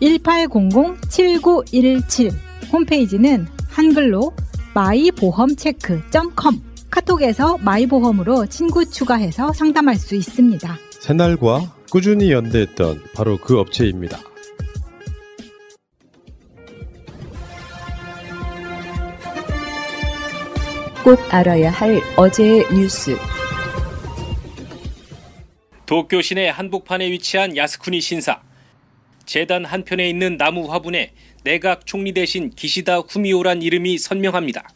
1800-7917. 홈페이지는 한글로 마이보험체크.com. 카톡에서 마이보험으로 친구 추가해서 상담할 수 있습니다. 새날과 꾸준히 연대했던 바로 그 업체입니다. 꼭 알아야 할 어제의 뉴스. 도쿄 시내 한복판에 위치한 야스쿠니 신사. 재단 한편에 있는 나무 화분에 내각 총리 대신 기시다 후미오란 이름이 선명합니다.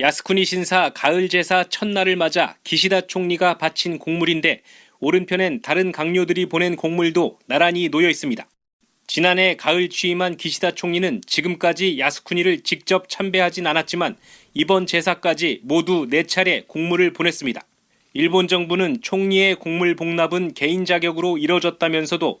야스쿠니 신사 가을 제사 첫날을 맞아 기시다 총리가 바친 곡물인데 오른편엔 다른 강요들이 보낸 곡물도 나란히 놓여 있습니다. 지난해 가을 취임한 기시다 총리는 지금까지 야스쿠니를 직접 참배하진 않았지만 이번 제사까지 모두 4차례 곡물을 보냈습니다. 일본 정부는 총리의 곡물 복납은 개인 자격으로 이뤄졌다면서도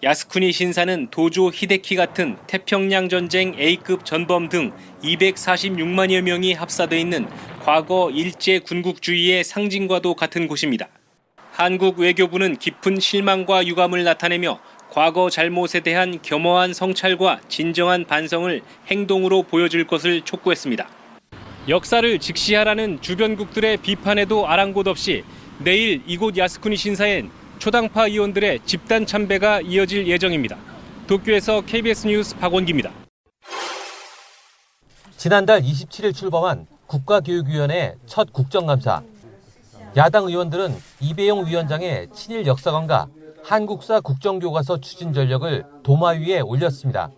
야스쿠니 신사는 도조 히데키 같은 태평양 전쟁 A급 전범 등 246만여 명이 합사돼 있는 과거 일제 군국주의의 상징과도 같은 곳입니다. 한국 외교부는 깊은 실망과 유감을 나타내며 과거 잘못에 대한 겸허한 성찰과 진정한 반성을 행동으로 보여줄 것을 촉구했습니다. 역사를 직시하라는 주변국들의 비판에도 아랑곳 없이 내일 이곳 야스쿠니 신사엔 초당파 의원들의 집단 참배가 이어질 예정입니다. 도쿄에서 KBS 뉴스 박원기입니다. 지난달 27일 출범한 국가교육위원회 첫 국정감사. 야당 의원들은 이배용 위원장의 친일 역사관과 한국사 국정교과서 추진 전력을 도마 위에 올렸습니다.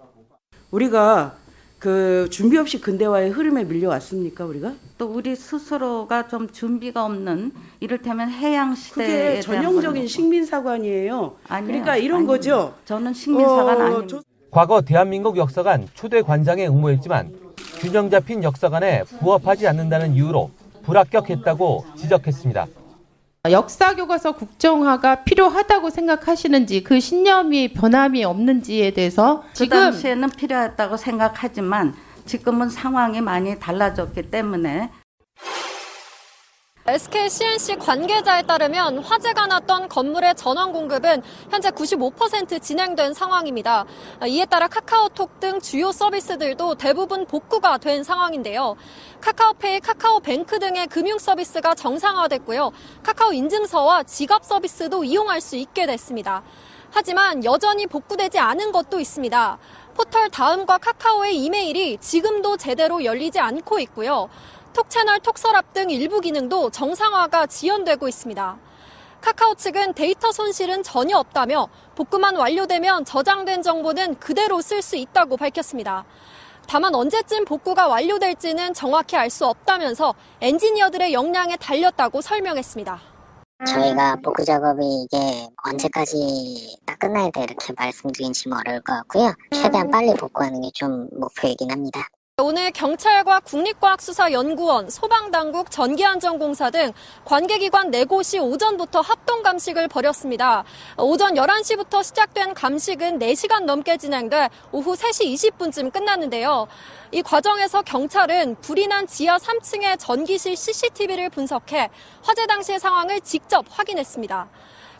우리가 그 준비 없이 근대화의 흐름에 밀려왔습니까 우리가? 또 우리 스스로가 좀 준비가 없는 이를테면 해양 시대에 그게 대한 전형적인 거는 식민 사관이에요. 아니에요. 그러니까 이런 아닙니다. 거죠. 저는 식민 사관 어, 아닙니다. 저- 과거 대한민국 역사관 초대 관장에 응모했지만 균형 잡힌 역사관에 부합하지 않는다는 이유로 불합격했다고 지적했습니다. 역사 교과서 국정화가 필요하다고 생각하시는지 그 신념이 변함이 없는지에 대해서 그 지금 당시에는 필요했다고 생각하지만 지금은 상황이 많이 달라졌기 때문에 SK CNC 관계자에 따르면 화재가 났던 건물의 전원 공급은 현재 95% 진행된 상황입니다. 이에 따라 카카오톡 등 주요 서비스들도 대부분 복구가 된 상황인데요. 카카오페이, 카카오뱅크 등의 금융 서비스가 정상화됐고요. 카카오 인증서와 지갑 서비스도 이용할 수 있게 됐습니다. 하지만 여전히 복구되지 않은 것도 있습니다. 포털 다음과 카카오의 이메일이 지금도 제대로 열리지 않고 있고요. 톡채널 톡서랍 등 일부 기능도 정상화가 지연되고 있습니다. 카카오 측은 데이터 손실은 전혀 없다며 복구만 완료되면 저장된 정보는 그대로 쓸 수 있다고 밝혔습니다. 다만 언제쯤 복구가 완료될지는 정확히 알 수 없다면서 엔지니어들의 역량에 달렸다고 설명했습니다. 저희가 복구 작업이 이게 언제까지 딱 끝나야 돼 이렇게 말씀드리긴 좀 어려울 것 같고요. 최대한 빨리 복구하는 게 좀 목표이긴 합니다. 오늘 경찰과 국립과학수사연구원, 소방당국, 전기안전공사 등 관계기관 4곳이 오전부터 합동 감식을 벌였습니다. 오전 11시부터 시작된 감식은 4시간 넘게 진행돼 오후 3시 20분쯤 끝났는데요. 이 과정에서 경찰은 불이 난 지하 3층의 전기실 CCTV를 분석해 화재 당시의 상황을 직접 확인했습니다.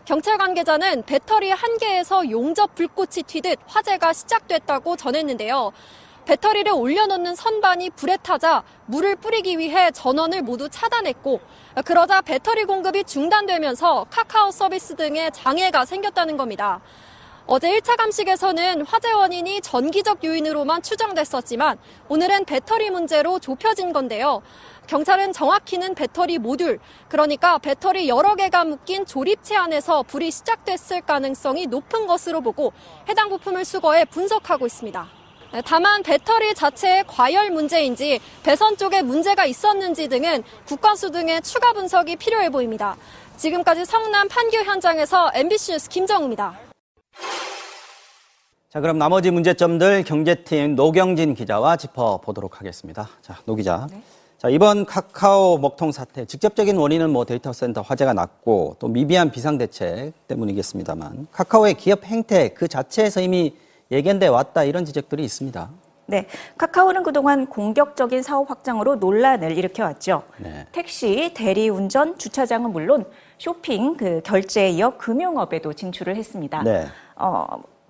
경찰 관계자는 배터리 한 개에서 용접 불꽃이 튀듯 화재가 시작됐다고 전했는데요. 배터리를 올려놓는 선반이 불에 타자 물을 뿌리기 위해 전원을 모두 차단했고 그러자 배터리 공급이 중단되면서 카카오 서비스 등의 장애가 생겼다는 겁니다. 어제 1차 감식에서는 화재 원인이 전기적 요인으로만 추정됐었지만 오늘은 배터리 문제로 좁혀진 건데요. 경찰은 정확히는 배터리 모듈, 그러니까 배터리 여러 개가 묶인 조립체 안에서 불이 시작됐을 가능성이 높은 것으로 보고 해당 부품을 수거해 분석하고 있습니다. 네, 다만 배터리 자체의 과열 문제인지 배선 쪽에 문제가 있었는지 등은 국과수 등의 추가 분석이 필요해 보입니다. 지금까지 성남 판교 현장에서 MBC 뉴스 김정우입니다. 자, 그럼 나머지 문제점들 경제팀 노경진 기자와 짚어보도록 하겠습니다. 자, 노 기자. 네. 자, 이번 카카오 먹통 사태 직접적인 원인은 뭐 데이터 센터 화재가 났고 또 미비한 비상 대책 때문이겠습니다만 카카오의 기업 행태 그 자체에서 이미 예견돼 왔다 이런 지적들이 있습니다. 네, 카카오는 그동안 공격적인 사업 확장으로 논란을 일으켜왔죠. 네. 택시, 대리운전, 주차장은 물론 쇼핑, 그 결제에 이어 금융업에도 진출을 했습니다. 네. 어,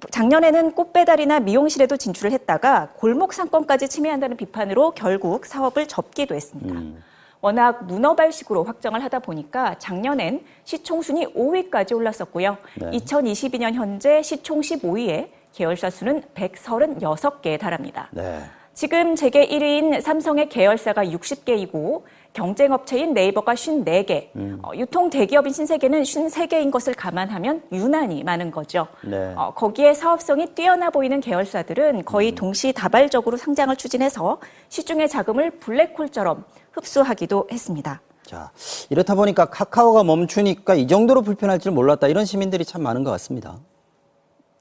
작년에는 꽃배달이나 미용실에도 진출을 했다가 골목 상권까지 침해한다는 비판으로 결국 사업을 접기도 했습니다. 음. 워낙 문어발식으로 확정을 하다 보니까 작년엔 시총 순위 5위까지 올랐었고요. 네. 2022년 현재 시총 15위에 계열사 수는 136개에 달합니다. 네. 지금 재계 1위인 삼성의 계열사가 60개이고 경쟁 업체인 네이버가 54개, 음. 어, 유통 대기업인 신세계는 53개인 것을 감안하면 유난히 많은 거죠. 네. 어, 거기에 사업성이 뛰어나 보이는 계열사들은 거의 음. 동시다발적으로 상장을 추진해서 시중의 자금을 블랙홀처럼 흡수하기도 했습니다. 자, 이렇다 보니까 카카오가 멈추니까 이 정도로 불편할 줄 몰랐다. 이런 시민들이 참 많은 것 같습니다.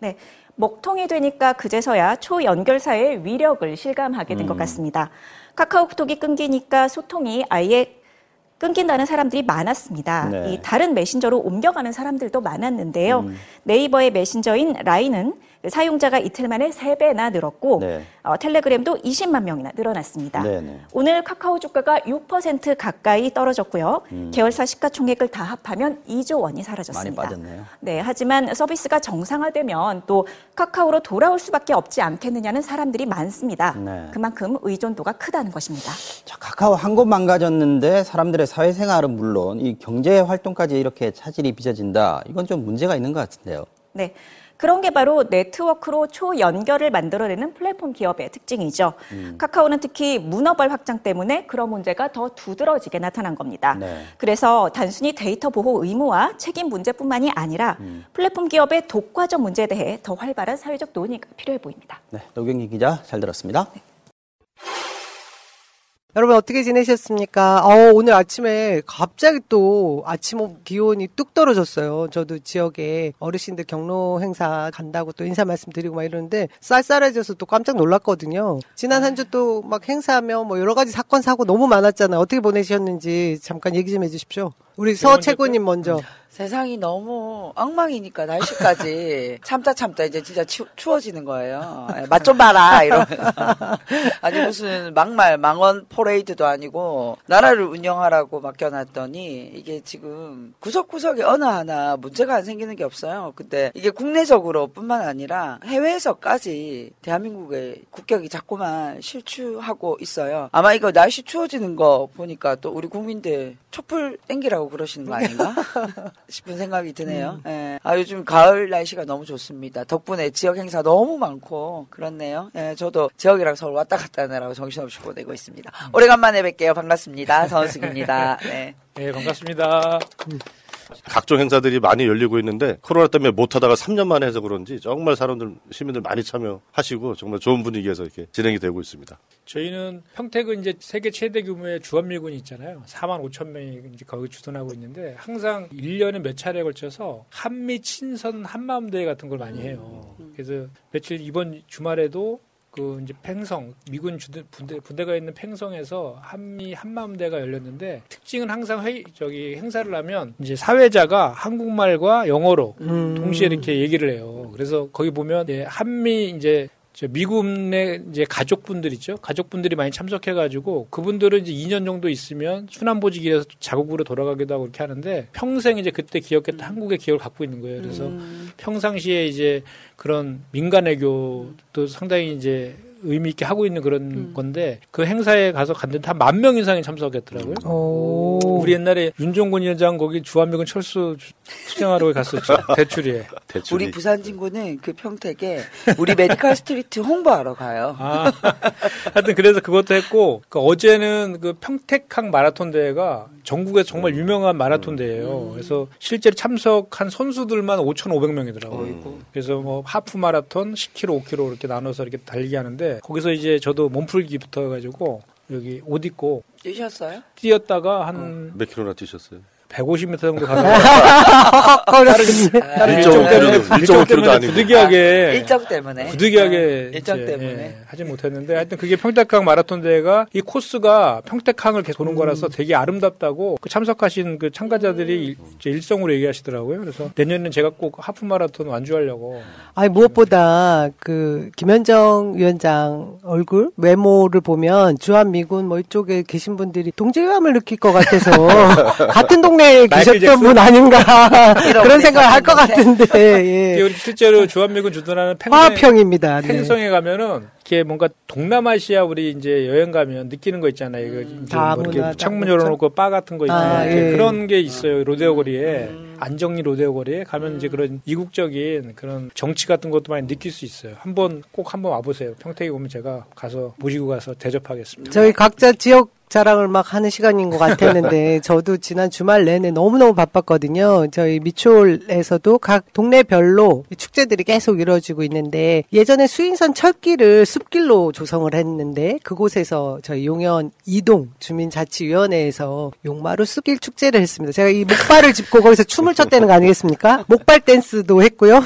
네. 먹통이 되니까 그제서야 초연결사의 위력을 실감하게 된것 음. 같습니다. 카카오톡이 끊기니까 소통이 아예 끊긴다는 사람들이 많았습니다. 네. 이 다른 메신저로 옮겨가는 사람들도 많았는데요. 음. 네이버의 메신저인 라인은 사용자가 이틀 만에 3배나 늘었고 네. 어, 텔레그램도 20만 명이나 늘어났습니다. 네네. 네. 오늘 카카오 주가가 6% 가까이 떨어졌고요. 음. 계열사 시가총액을 다 합하면 2조 원이 사라졌습니다. 많이 빠졌네요. 네, 하지만 서비스가 정상화되면 또 카카오로 돌아올 수밖에 없지 않겠느냐는 사람들이 많습니다. 네. 그만큼 의존도가 크다는 것입니다. 자, 카카오 한 곳 망가졌는데 사람들의 사회생활은 물론 이 경제 활동까지 이렇게 차질이 빚어진다. 이건 좀 문제가 있는 것 같은데요. 네. 그런 게 바로 네트워크로 초연결을 만들어내는 플랫폼 기업의 특징이죠. 음. 카카오는 특히 문어발 확장 때문에 그런 문제가 더 두드러지게 나타난 겁니다. 네. 그래서 단순히 데이터 보호 의무와 책임 문제뿐만이 아니라 음. 플랫폼 기업의 독과점 문제에 대해 더 활발한 사회적 논의가 필요해 보입니다. 네, 노경희 기자 잘 들었습니다. 네. 여러분 어떻게 지내셨습니까? 어, 오늘 아침에 갑자기 또 아침 기온이 뚝 떨어졌어요. 저도 지역에 어르신들 경로 행사 간다고 또 인사 말씀드리고 막 이러는데 쌀쌀해져서 또 깜짝 놀랐거든요. 지난 한 주 또 막 행사하며 뭐 여러 가지 사건 사고 너무 많았잖아요. 어떻게 보내셨는지 잠깐 얘기 좀 해주십시오. 우리 서 최고님 먼저. 세상이 너무 엉망이니까 날씨까지 참다 참다 이제 진짜 추, 추워지는 거예요. 예, 맛좀 봐라 이러면서 아니 무슨 막말 망원 포레이드도 아니고 나라를 운영하라고 맡겨놨더니 이게 지금 구석구석에 어느 하나 문제가 안 생기는 게 없어요. 근데 이게 국내적으로뿐만 아니라 해외에서까지 대한민국의 국격이 자꾸만 실추하고 있어요. 아마 이거 날씨 추워지는 거 보니까 또 우리 국민들 촛불 땡기라고 그러시는 거 아닌가? 싶은 생각이 드네요. 음. 예. 아, 요즘 가을 날씨가 너무 좋습니다. 덕분에 지역 행사 너무 많고 그렇네요. 예, 저도 지역이랑 서울 왔다 갔다 하느라고 정신없이 보내고 있습니다. 음. 오래간만에 뵐게요. 반갑습니다. 서은숙입니다. 네. 네, 반갑습니다. 음. 각종 행사들이 많이 열리고 있는데 코로나 때문에 못 하다가 3년 만에 해서 그런지 정말 사람들 시민들 많이 참여하시고 정말 좋은 분위기에서 이렇게 진행이 되고 있습니다. 저희는 평택은 이제 세계 최대 규모의 주한미군이 있잖아요. 4만 5천 명이 이제 거기 주둔하고 있는데 항상 1년에 몇 차례에 걸쳐서 한미 친선 한마음 대회 같은 걸 많이 해요. 그래서 며칠 이번 주말에도 그 이제 팽성 미군 주대, 분대 부대가 있는 팽성에서 한미 한마음대가 열렸는데 특징은 항상 회의 저기 행사를 하면 이제 사회자가 한국말과 영어로 음. 동시에 이렇게 얘기를 해요. 그래서 거기 보면 예, 한미 이제 저 미국 내 이제 가족분들 있죠. 가족분들이 많이 참석해가지고 그분들은 이제 2년 정도 있으면 순환보직이라서 자국으로 돌아가기도 하고 그렇게 하는데 평생 이제 그때 기억했던 한국의 기억을 갖고 있는 거예요. 그래서 음. 평상시에 이제 그런 민간외교도 상당히 이제 의미 있게 하고 있는 그런 건데 그 행사에 가서 갔는데 한 만 명 이상이 참석했더라고요. 우리 옛날에 윤종근 위원장 거기 주한미군 철수 투쟁하러 갔었죠. 대추리에. 우리 부산 친구는 그 평택에 우리 medical street 홍보하러 가요. 아, 하여튼 그래서 그것도 했고 그 어제는 그 평택항 마라톤 대회가 전국에서 정말 유명한 마라톤 대회예요. 그래서 실제로 참석한 선수들만 5,500명이더라고요. 그래서 뭐 하프 마라톤 10km, 5km 이렇게 나눠서 이렇게 달리기 하는데 거기서 이제 저도 몸풀기부터 해가지고 여기 옷 입고 뛰셨어요? 뛰었다가 한몇 킬로나 뛰셨어요? 150m 정도 걸었습니다. 다른 일정 때문에 일정 때문에 아니고. 부득이하게 아, 일정 때문에. 부득이하게 네, 일정 이제, 때문에. 예, 하지 못했는데 하여튼 그게 평택항 마라톤 대회가 이 코스가 평택항을 계속 도는 거라서 되게 아름답다고 그 참석하신 그 참가자들이 일- 이제 일성으로 얘기하시더라고요. 그래서 내년에는 제가 꼭 하프 마라톤 완주하려고 아니 무엇보다 그 김현정 위원장 얼굴 외모를 보면 주한 미군 뭐 이쪽에 계신 분들이 동질감을 느낄 것 같아서 같은 동 계셨던 잭슨? 분 아닌가 그런 생각을 할 것. 같은데 예. 우리 실제로 주한미군 주둔하는 팽성 화합형입니다. 네. 팽성에 가면은 이렇게 뭔가 동남아시아 우리 이제 여행 가면 느끼는 거 있잖아요. 이거 다뭐 이렇게 다 창문. 열어놓고 바 같은 거 있잖아요. 아, 예. 그런 게 있어요. 로데오 거리에 안정리 로데오 거리에 가면 이제 그런 이국적인 그런 정치 같은 것도 많이 느낄 수 있어요. 한번 꼭 한번 와보세요. 평택에 오면 제가 가서 모시고 가서 대접하겠습니다. 저희 각자 지역 자랑을 막 하는 시간인 것 같았는데 저도 지난 주말 내내 너무너무 바빴거든요. 저희 미추홀에서도 각 동네별로 축제들이 계속 이루어지고 있는데 예전에 수인선 철길을 숲길로 조성을 했는데 그곳에서 저희 용현 이동 주민자치위원회에서 용마루 숲길 축제를 했습니다. 제가 이 목발을 짚고 거기서 춤을 췄다는 거 아니겠습니까? 목발 댄스도 했고요.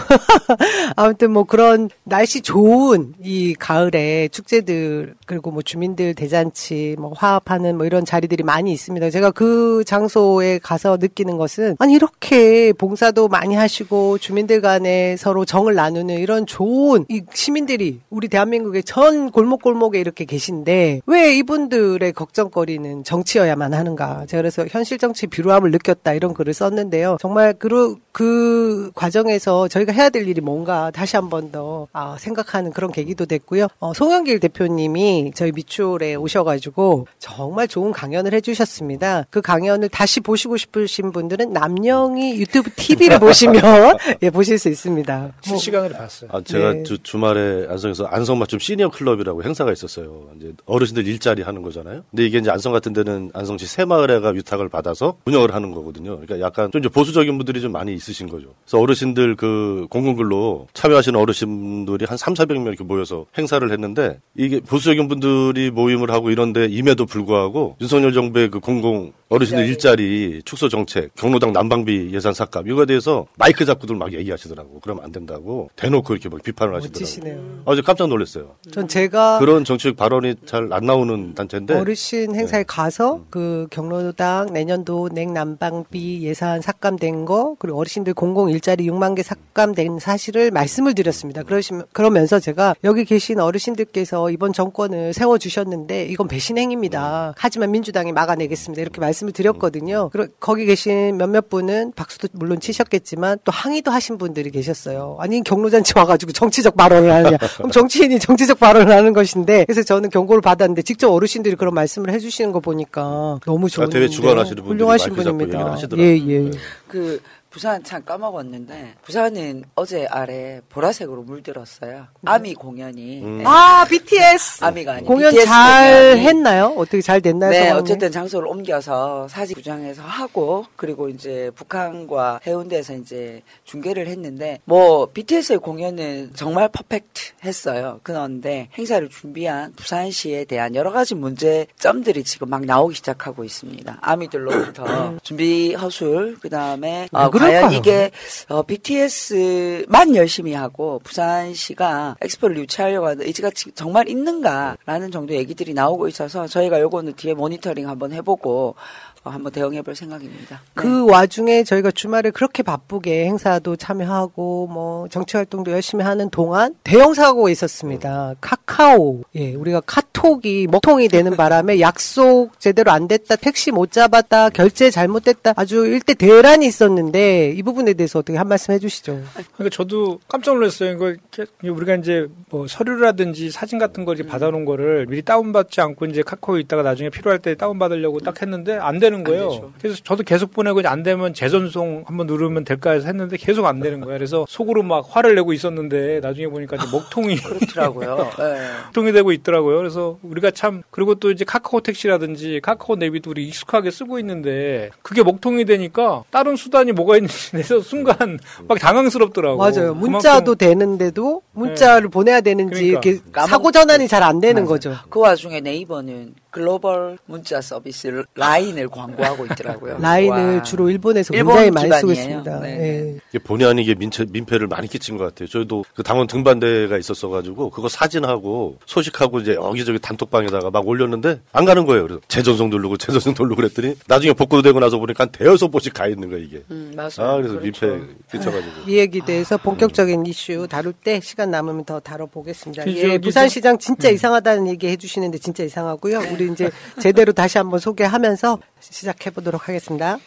아무튼 뭐 그런 날씨 좋은 이 가을에 축제들 그리고 뭐 주민들 대잔치 뭐 화합하는 뭐 이런 자리들이 많이 있습니다. 제가 그 장소에 가서 느끼는 것은 아니 이렇게 봉사도 많이 하시고 주민들 간에 서로 정을 나누는 이런 좋은 이 시민들이 우리 대한민국의 전 골목골목에 이렇게 계신데 왜 이분들의 걱정거리는 정치여야만 하는가? 제가 그래서 현실 정치 비루함을 느꼈다 이런 글을 썼는데요. 정말 그, 그 과정에서 저희가 해야 될 일이 뭔가 다시 한 번 더 아, 생각하는 그런 계기도 됐고요. 어, 송영길 대표님이 저희 미추홀에 오셔가지고 정말 좋은 강연을 해주셨습니다. 그 강연을 다시 보시고 싶으신 분들은 남영희 유튜브 TV를 보시면 예, 보실 수 있습니다. 뭐, 실시간으로 봤어요. 아, 제가 네. 주, 주말에 안성에서 안성 맞춤 시 니어 클럽이라고 행사가 있었어요. 이제 어르신들 일자리 하는 거잖아요. 근데 이게 이제 안성 같은 데는 안성시 새마을회가 위탁을 받아서 운영을 하는 거거든요. 그러니까 약간 좀 이제 보수적인 분들이 좀 많이 있으신 거죠. 그래서 어르신들 그 공공글로 참여하시는 어르신들이 한 3, 400명 이렇게 모여서 행사를 했는데 이게 보수적인 분들이 모임을 하고 이런데 임에도 불구하고 윤석열 정부의 그 공공 어르신들 일자리 축소 정책, 경로당 난방비 예산 삭감 이거에 대해서 마이크 잡고들 막 얘기하시더라고. 그러면 안 된다고 대놓고 이렇게 막 비판을 하시더라고. 멋지시네요. 아, 저 깜짝 놀랐어요. 전 제가 그런 정치적 발언이 잘 안 나오는 단체인데 어르신 행사에 가서 그 경로당 내년도 냉난방비 예산 삭감된 거 그리고 어르신들 공공 일자리 6만 개 삭감된 사실을 말씀을 드렸습니다. 그러시면 그러면서 제가 여기 계신 어르신들께서 이번 정권을 세워 주셨는데 이건 배신행입니다. 하지만 민주당이 막아내겠습니다. 이렇게 말씀 을 드렸거든요. 그리고 거기 계신 몇몇 분은 박수도 물론 치셨겠지만 또 항의도 하신 분들이 계셨어요. 아니 경로잔치 와가지고 정치적 발언을 하느냐? 그럼 정치인이 정치적 발언을 하는 것인데 그래서 저는 경고를 받았는데 직접 어르신들이 그런 말씀을 해주시는 거 보니까 너무 좋은 아, 대회 주관하시는 분들이 훌륭하신 분입니다. 하시더라고요. 예 예. 그 부산 참 까먹었는데 부산은 어제 아래 보라색으로 물들었어요. 아미 공연이 음. 네. 아 BTS 아미가 아니 공연 BTS 잘 공연이. 했나요? 어떻게 잘 됐나요? 네, 상황이? 어쨌든 장소를 옮겨서 사직 구장에서 하고 그리고 이제 북항과 해운대에서 이제 중계를 했는데 뭐 BTS의 공연은 정말 perfect 했어요. 그런데 행사를 준비한 부산시에 대한 여러 가지 문제점들이 지금 막 나오기 시작하고 있습니다. 아미들로부터 준비 허술 그다음에 어, 왜 그럴까요? 과연 이게 어, BTS만 열심히 하고 부산시가 엑스포를 유치하려고 하는 의지가 지- 정말 있는가라는 정도 얘기들이 나오고 있어서 저희가 요거는 뒤에 모니터링 한번 해보고 어, 한번 대응해 볼 생각입니다. 그 와중에 저희가 주말에 그렇게 바쁘게 행사도 참여하고 뭐 정치 활동도 열심히 하는 동안 대형 사고가 있었습니다. 카카오. 예, 우리가 카톡이 먹통이 되는 바람에 약속 제대로 안 됐다, 택시 못 잡았다, 결제 잘못됐다 아주 일대 대란이 있었는데 네, 이 부분에 대해서 어떻게 한 말씀 해 주시죠. 그러니까 저도 깜짝 놀랐어요. 이거 우리가 이제 뭐 서류라든지 사진 같은 걸 이제 받아 놓은 거를 미리 다운 받지 않고 이제 카카오에 있다가 나중에 필요할 때 다운 받으려고 딱 했는데 안 되는 거예요. 그래서 저도 계속 보내고 이제 안 되면 재전송 한번 누르면 될까 해서 했는데 계속 안 되는 거예요. 그래서 속으로 막 화를 내고 있었는데 나중에 보니까 이제 먹통이 그렇더라고요. 네. 먹통이 되고 있더라고요. 그래서 우리가 참 그리고 또 이제 카카오 택시라든지 카카오 내비도 우리 익숙하게 쓰고 있는데 그게 먹통이 되니까 다른 수단이 뭐가 있는지 내서 순간 막 당황스럽더라고. 맞아요. 문자도 되는데도 문자를 보내야 되는지 그러니까. 이렇게 사고 전환이 잘 안 되는 거죠. 그 와중에 네이버는 글로벌 문자 서비스 라인을 광고하고 있더라고요. 라인을 와. 주로 일본에서 일본 굉장히 많이 쓰고 기반이에요. 있습니다. 네. 예. 이게 본의 아니게 민폐, 민폐를 많이 끼친 것 같아요. 저희도 그 당원 등반대회가 있었어가지고 그거 사진하고 소식하고 이제 여기저기 단톡방에다가 막 올렸는데 안 가는 거예요. 그래서 재전송 누르고 재전송 누르고 그랬더니 나중에 복구되고 나서 보니까 한 대여섯 번씩 가 있는 거야 이게. 음, 맞아요. 아 그래서 그렇죠. 민폐 끼쳐가지고. 이 얘기 대해서 본격적인 이슈 다룰 때 시간 남으면 더 다뤄보겠습니다. 그 예, 부산시장 진짜 이상하다는 얘기 해주시는데 진짜 이상하고요. 우리 이제 제대로 다시 한번 소개하면서 시작해 보도록 하겠습니다.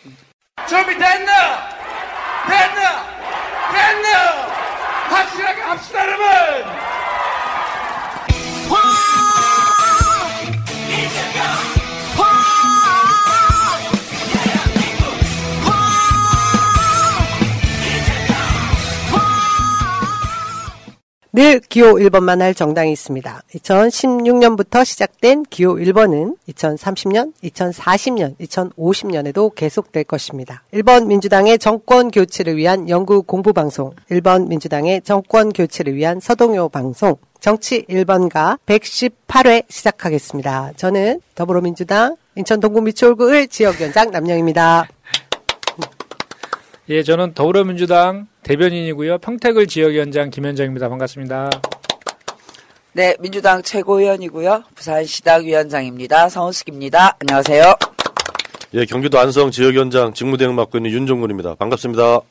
준비됐나? 됐나? 됐나? 확실하게 합시다 여러분! 늘 기호 1번만 할 정당이 있습니다. 2016년부터 시작된 기호 1번은 2030년, 2040년, 2050년에도 계속될 것입니다. 1번 민주당의 정권 교체를 위한 연구 공부 방송, 1번 민주당의 정권 교체를 위한 서동요 방송, 정치 1번가 118회 시작하겠습니다. 저는 더불어민주당 인천 동구 미추홀구을 지역위원장 남영입니다. 예, 저는 더불어민주당 대변인이고요. 평택을 지역위원장 김현정입니다. 반갑습니다. 네, 민주당 최고위원이고요. 부산시당 위원장입니다. 성은숙입니다. 안녕하세요. 예, 경기도 안성 지역위원장 직무대행 맡고 있는 윤종근입니다. 반갑습니다.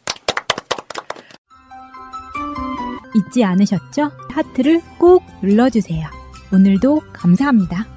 잊지 않으셨죠? 하트를 꼭 눌러주세요. 오늘도 감사합니다.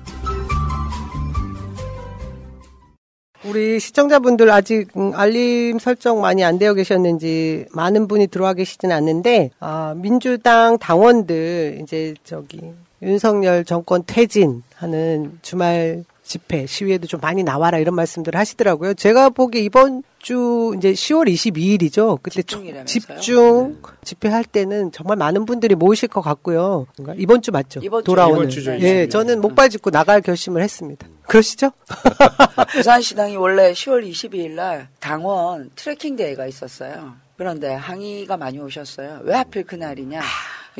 우리 시청자분들 아직 음, 알림 설정 많이 안 되어 계셨는지 많은 분이 들어와 계시진 않는데 아, 민주당 당원들 이제 저기 윤석열 정권 퇴진하는 주말 집회 시위에도 좀 많이 나와라 이런 말씀들을 하시더라고요. 제가 보기 이번 주 이제 10월 22일이죠. 그때 초- 집중이라면서요? 집중 집회할 때는 정말 많은 분들이 모이실 것 같고요. 이번 주 맞죠? 이번 주, 돌아오는. 이번 주죠, 예, 22일. 저는 목발 짚고 나갈 결심을 했습니다. 그러시죠? 부산시당이 원래 10월 22일 날 당원 트레킹 대회가 있었어요. 그런데 항의가 많이 오셨어요. 왜 하필 그날이냐?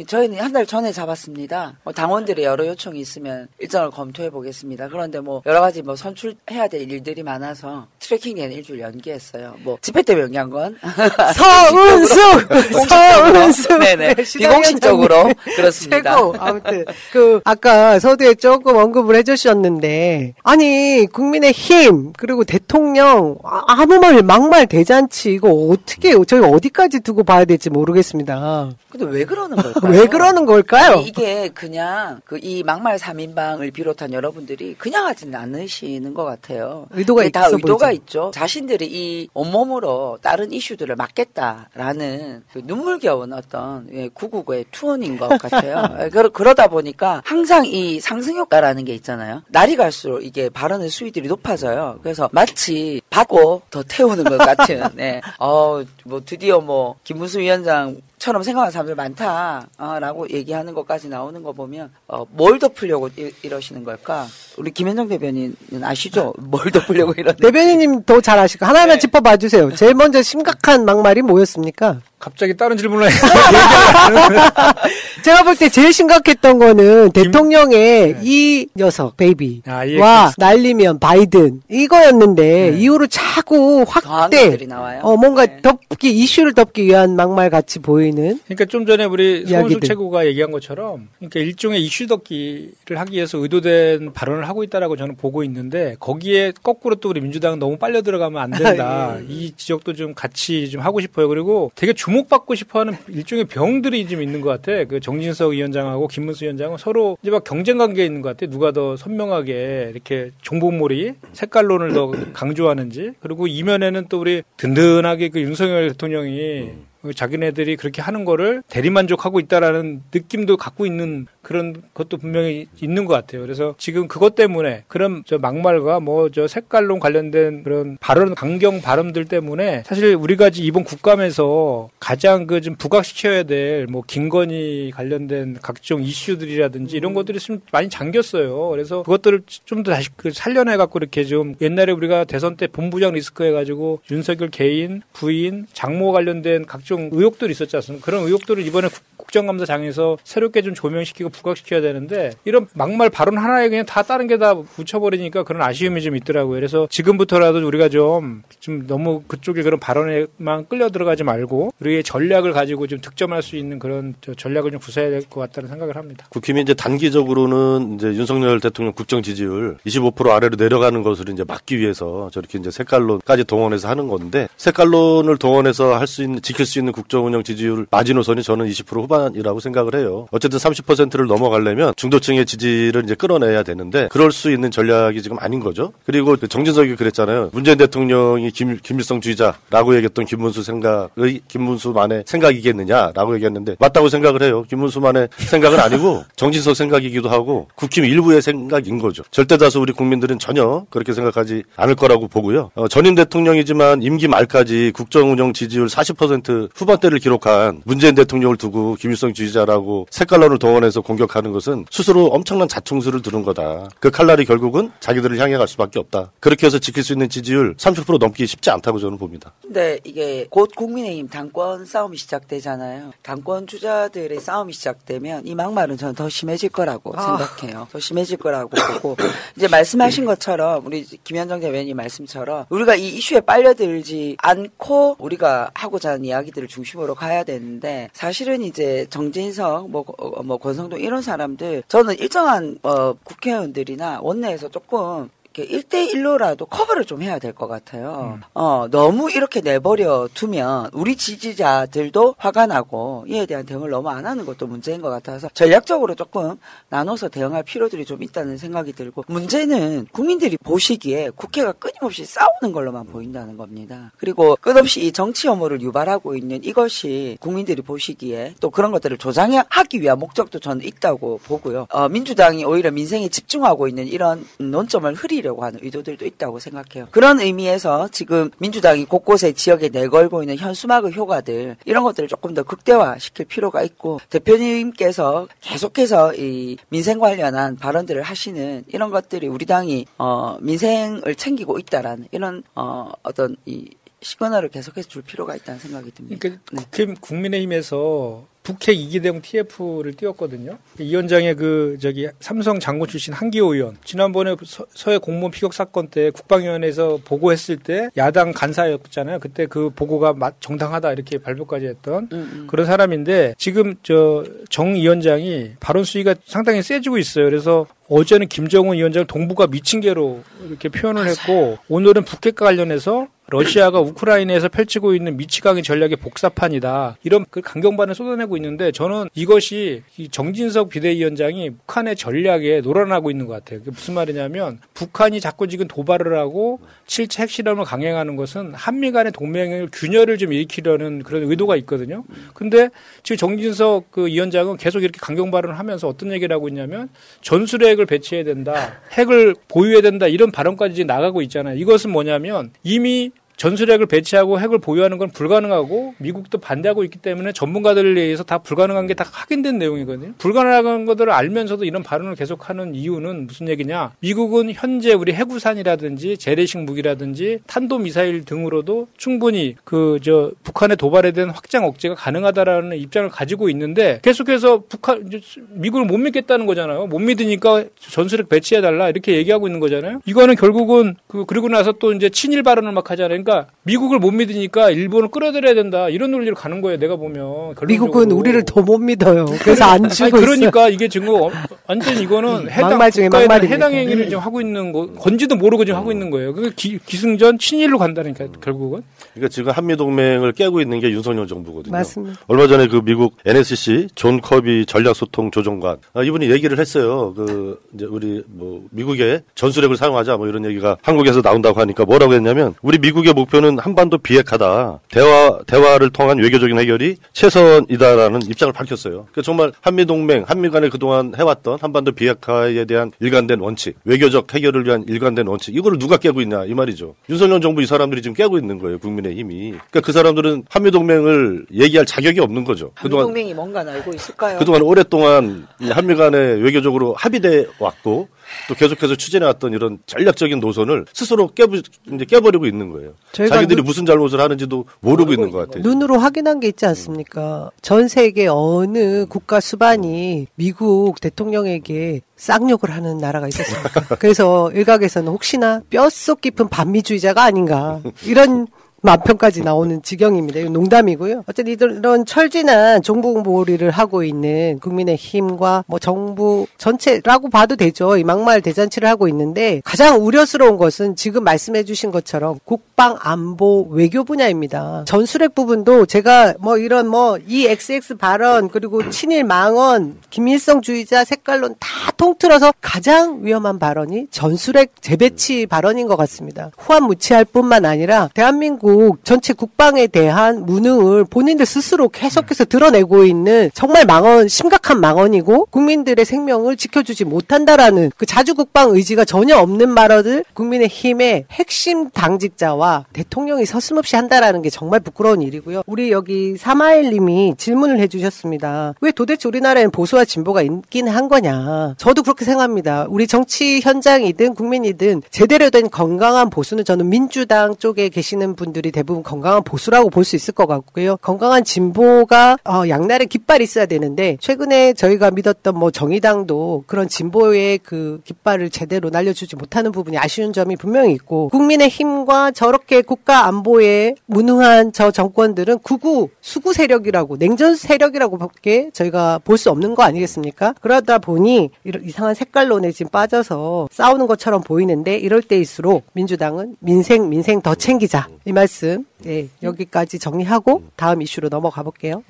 저희는 한 달 전에 잡았습니다. 뭐 당원들의 여러 요청이 있으면 일정을 검토해 보겠습니다. 그런데 뭐 여러 가지 뭐 선출해야 될 일들이 많아서 트레킹 대회는 일주일 연기했어요. 뭐 집회 때문에 연기한 건! 공식적으로. 서은숙! 네네. 네, 비공식적으로. 그렇습니다. 최고. 아무튼 그 아까 서두에 조금 언급을 해주셨는데 아니 국민의힘 그리고 대통령 아- 아무 말 막말 대잔치 이거 어떻게 저희 어디까지 두고 봐야 될지 모르겠습니다. 근데 왜 그러는 걸까 요? 왜 그러는 걸까요? 이게 그냥 그 이 막말 3인방을 비롯한 여러분들이 그냥 하지는 않으시는 것 같아요. 의도가 다 의도가 보이죠. 있죠. 자신들이 이 온몸으로 다른 이슈들을 막겠다라는 그 눈물겨운 어떤 예, 구구구의 투혼인 것 같아요. 예, 그러, 그러다 보니까 항상 이 상승효과라는 게 있잖아요. 날이 갈수록 이게 발언의 수위들이 높아져요. 그래서 마치 받고 더 태우는 것 같은. 네. 어, 뭐 드디어 뭐 김문수 위원장 처럼 생각하는 사람들 많다 라고 얘기하는 것까지 나오는 거 보면 어, 뭘 덮으려고 이, 이러시는 걸까? 우리 김현정 대변인은 아시죠? 뭘 덮으려고 이러는 대변인님 더 잘 아시고 하나만 네. 짚어봐 주세요. 제일 먼저 심각한 막말이 뭐였습니까? 갑자기 다른 질문을 제가 볼 때 제일 심각했던 거는 대통령의 이 녀석 베이비와 아, 이해했습니다. 날리면 바이든 이거였는데 이후로 자꾸 확대. 어 뭔가 덮기 이슈를 덮기 위한 막말 같이 보이는 그러니까 좀 전에 우리. 송은숙 최고가 얘기한 것처럼 그러니까 일종의 이슈 덮기를 하기 위해서 의도된 발언을 하고 있다라고 저는 보고 있는데 거기에 거꾸로 또 우리 민주당은 너무 빨려 들어가면 안 된다. 예. 이 지적도 좀 같이 좀 하고 싶어요. 그리고 되게 주목받고 싶어하는 일종의 병들이 좀 있는 것 같아. 그 정 진석 위원장하고 김문수 위원장은 서로 이제 막 경쟁 관계에 있는 것 같아요. 누가 더 선명하게 이렇게 정보몰이 색깔론을 더 강조하는지 그리고 이면에는 또 우리 든든하게 그 윤석열 대통령이 자기네들이 그렇게 하는 거를 대리만족하고 있다라는 느낌도 갖고 있는 그런 것도 분명히 있는 것 같아요. 그래서 지금 그것 때문에 그런 저 막말과 뭐 저 색깔론 관련된 그런 발언 강경 발언들 때문에 사실 우리가 이번 국감에서 가장 그 좀 부각시켜야 될 뭐 김건희 관련된 각종 이슈들이라든지 이런 것들이 좀 많이 잠겼어요. 그래서 그것들을 좀 더 다시 그 살려내 갖고 이렇게 좀 옛날에 우리가 대선 때 본부장 리스크 해가지고 윤석열 개인 부인 장모 관련된 각종 의혹들이 있었지 않습니까? 그런 의혹들을 이번에 국- 국정감사장에서 새롭게 좀 조명시키고 부각시켜야 되는데 이런 막말 발언 하나에 그냥 다 다른 게다 묻혀버리니까 그런 아쉬움이 좀 있더라고요. 그래서 지금부터라도 우리가 좀, 좀 너무 그쪽에 그런 발언에만 끌려 들어가지 말고 우리의 전략을 가지고 좀 득점할 수 있는 그런 저 전략을 좀 구사해야 될 것 같다는 생각을 합니다. 국힘이 이제 단기적으로는 이제 윤석열 대통령 국정 지지율 25% 아래로 내려가는 것을 이제 막기 위해서 저렇게 이제 색깔론까지 동원해서 하는 건데 색깔론을 동원해서 할 수 있는 지킬 수 있는 국정 운영 지지율 마지노선이 저는 20% 후반이라고 생각을 해요. 어쨌든 30%를 넘어가려면 중도층의 지지를 이제 끌어내야 되는데 그럴 수 있는 전략이 지금 아닌 거죠. 그리고 그 정진석이 그랬잖아요. 문재인 대통령이 김, 김일성 주의자라고 얘기했던 김문수 생각의 김문수만의 생각이겠느냐라고 얘기했는데 맞다고 생각을 해요. 김문수만의 생각은 아니고 정진석 생각이기도 하고 국힘 일부의 생각인 거죠. 절대 다수 우리 국민들은 전혀 그렇게 생각하지 않을 거라고 보고요. 어, 전임 대통령이지만 임기 말까지 국정 운영 지지율 40% 후반대를 기록한 문재인 대통령을 두고 김일성 주의자라고 색깔론을 동원해서 공격하는 것은 스스로 엄청난 자충수를 두는 거다. 그 칼날이 결국은 자기들을 향해 갈 수밖에 없다. 그렇게 해서 지킬 수 있는 지지율 30% 넘기 쉽지 않다고 저는 봅니다. 근데 이게 곧 국민의힘 당권 싸움이 시작되잖아요. 당권 주자들의 싸움이 시작되면 이 막말은 저는 더 심해질 거라고 아. 생각해요. 더 심해질 거라고 보고 이제 말씀하신 것처럼 우리 김현정 대변인 말씀처럼 우리가 이 이슈에 빨려들지 않고 우리가 하고자 하는 이야기들 을 중심으로 가야 되는데 사실은 이제 정진석 뭐, 어, 뭐 권성동 이런 사람들 저는 일정한 어, 국회의원들이나 원내에서 조금 1대1로라도 커버를 좀 해야 될 것 같아요. 어, 너무 이렇게 내버려 두면 우리 지지자들도 화가 나고 이에 대한 대응을 너무 안 하는 것도 문제인 것 같아서 전략적으로 조금 나눠서 대응할 필요들이 좀 있다는 생각이 들고 문제는 국민들이 보시기에 국회가 끊임없이 싸우는 걸로만 보인다는 겁니다. 그리고 끝없이 이 정치 혐오를 유발하고 있는 이것이 국민들이 보시기에 또 그런 것들을 조장하기 위한 목적도 저는 있다고 보고요. 어, 민주당이 오히려 민생에 집중하고 있는 이런 논점을 흐리려 고 하는 의도들도 있다고 생각해요. 그런 의미에서 지금 민주당이 곳곳에 지역에 내걸고 있는 현수막의 효과들 이런 것들을 조금 더 극대화시킬 필요가 있고 대표님께서 계속해서 이 민생 관련한 발언들을 하시는 이런 것들이 우리 당이 어 민생을 챙기고 있다라는 이런 어 어떤 이 시그널을 계속해서 줄 필요가 있다는 생각이 듭니다. 그러니까 국힘 국민의힘에서 북핵 이기대용 TF를 띄웠거든요. 이 위원장의 그 저기 삼성 장고 출신 한기호 의원 지난번에 서, 서해 공무원 피격 사건 때 국방위원회에서 보고했을 때 야당 간사였잖아요. 그때 그 보고가 마- 정당하다 이렇게 발표까지 했던 그런 사람인데 지금 저 정 위원장이 발언 수위가 상당히 세지고 있어요. 그래서 어제는 김정은 위원장을 동북아 미친 개로 이렇게 표현을 했고 오늘은 북핵과 관련해서 러시아가 우크라이나에서 펼치고 있는 미치광이 전략의 복사판이다. 이런 그 강경반을 쏟아내고 있는데 저는 이것이 이 정진석 비대위원장이 북한의 전략에 놀아나고 있는 것 같아요. 그게 무슨 말이냐면 북한이 자꾸 지금 도발을 하고 실체 핵실험을 강행하는 것은 한미 간의 동맹을 균열을 좀 일으키려는 그런 의도가 있거든요. 근데 지금 정진석 그 위원장은 계속 이렇게 강경 발언을 하면서 어떤 얘기를 하고 있냐면 전술핵 을 배치해야 된다. 핵을 보유해야 된다. 이런 발언까지 나가고 있잖아요. 이것은 뭐냐면 이미 전술핵을 배치하고 핵을 보유하는 건 불가능하고 미국도 반대하고 있기 때문에 전문가들에 의해서 다 불가능한 게 다 확인된 내용이거든요. 불가능한 것들을 알면서도 이런 발언을 계속하는 이유는 무슨 얘기냐? 미국은 현재 우리 해구산이라든지 재래식 무기라든지 탄도 미사일 등으로도 충분히 그 저 북한의 도발에 대한 확장 억제가 가능하다라는 입장을 가지고 있는데 계속해서 북한 미국을 못 믿겠다는 거잖아요. 못 믿으니까 전술핵 배치해 달라 이렇게 얘기하고 있는 거잖아요. 이거는 결국은 그 그리고 나서 또 이제 친일 발언을 막 하잖아요. 그러니까 미국을 못 믿으니까 일본을 끌어들여야 된다 이런 논리로 가는 거예요. 내가 보면 결론적으로. 미국은 우리를 더 못 믿어요. 그래서 안 아니, 주고 있어요. 그러니까 이게 지금 어- 완전 이거는 해당 막말 중에. 해당 행위를 지금 하고 있는 거 건지도 모르고 지금 하고 있는 거예요. 그 기, 기승전 친일로 간다니까 결국은. 그러니까 지금 한미 동맹을 깨고 있는 게 윤석열 정부거든요. 맞습니다. 얼마 전에 그 미국 NSC 존 커비 전략소통 조정관 아, 이분이 얘기를 했어요. 그 이제 우리 뭐 미국의 전술핵을 사용하자 뭐 이런 얘기가 한국에서 나온다고 하니까 뭐라고 했냐면 우리 미국의 목표는 한반도 비핵화다. 대화 대화를 통한 외교적인 해결이 최선이다라는 입장을 밝혔어요. 그 정말 한미 동맹, 한미 간에 그동안 해왔던 한반도 비핵화에 대한 일관된 원칙, 외교적 해결을 위한 일관된 원칙 이거를 누가 깨고 있냐 이 말이죠. 윤석열 정부 이 사람들이 지금 깨고 있는 거예요. 국민의 힘이. 그러니까 그 사람들은 한미 동맹을 얘기할 자격이 없는 거죠. 그동안 한동맹이 뭔가 알고 있을까요? 그동안 오랫동안 이 한미 간에 외교적으로 합의돼 왔고 또 계속해서 추진해왔던 이런 전략적인 노선을 스스로 깨부, 이제 깨버리고 있는 거예요. 자기들이 눈- 무슨 잘못을 하는지도 모르고 있는 것 같아요. 눈으로 확인한 게 있지 않습니까? 전 세계 어느 국가 수반이 미국 대통령에게 쌍욕을 하는 나라가 있었습니까? 그래서 일각에서는 혹시나 뼛속 깊은 반미주의자가 아닌가 이런 만평까지 나오는 지경입니다. 이건 농담이고요. 어쨌든 이런 철진한 정보몰이를 하고 있는 국민의 힘과 뭐 정부 전체라고 봐도 되죠. 이 막말 대잔치를 하고 있는데 가장 우려스러운 것은 지금 말씀해 주신 것처럼 국방 안보 외교 분야입니다. 전술핵 부분도 제가 뭐 이런 뭐이 XX 발언 그리고 친일 망언 김일성주의자 색깔론 다 통틀어서 가장 위험한 발언이 전술핵 재배치 발언인 것 같습니다. 후한 무치할 뿐만 아니라 대한민국 전체 국방에 대한 무능을 본인들 스스로 계속해서 드러내고 있는 정말 망언 심각한 망언이고 국민들의 생명을 지켜주지 못한다라는 그 자주 국방 의지가 전혀 없는 발언을 국민의 힘의 핵심 당직자와 대통령이 서슴없이 한다라는 게 정말 부끄러운 일이고요. 우리 여기 사마일님이 질문을 해주셨습니다. 왜 도대체 우리나라에는 보수와 진보가 있긴 한 거냐? 저도 그렇게 생각합니다. 우리 정치 현장이든 국민이든 제대로 된 건강한 보수는 저는 민주당 쪽에 계시는 분들 이 대부분 건강한 보수라고 볼 수 있을 것 같고요. 건강한 진보가 어, 양날의 깃발이 있어야 되는데 최근에 저희가 믿었던 뭐 정의당도 그런 진보의 그 깃발을 제대로 날려주지 못하는 부분이 아쉬운 점이 분명히 있고 국민의 힘과 저렇게 국가 안보에 무능한 저 정권들은 구구 수구 세력이라고 냉전 세력이라고밖에 저희가 볼 수 없는 거 아니겠습니까? 그러다 보니 이상한 색깔론에 지금 빠져서 싸우는 것처럼 보이는데 이럴 때일수록 민주당은 민생 민생 더 챙기자 이 말씀 예, 여기까지 정리하고 다음 이슈로 넘어가 볼게요.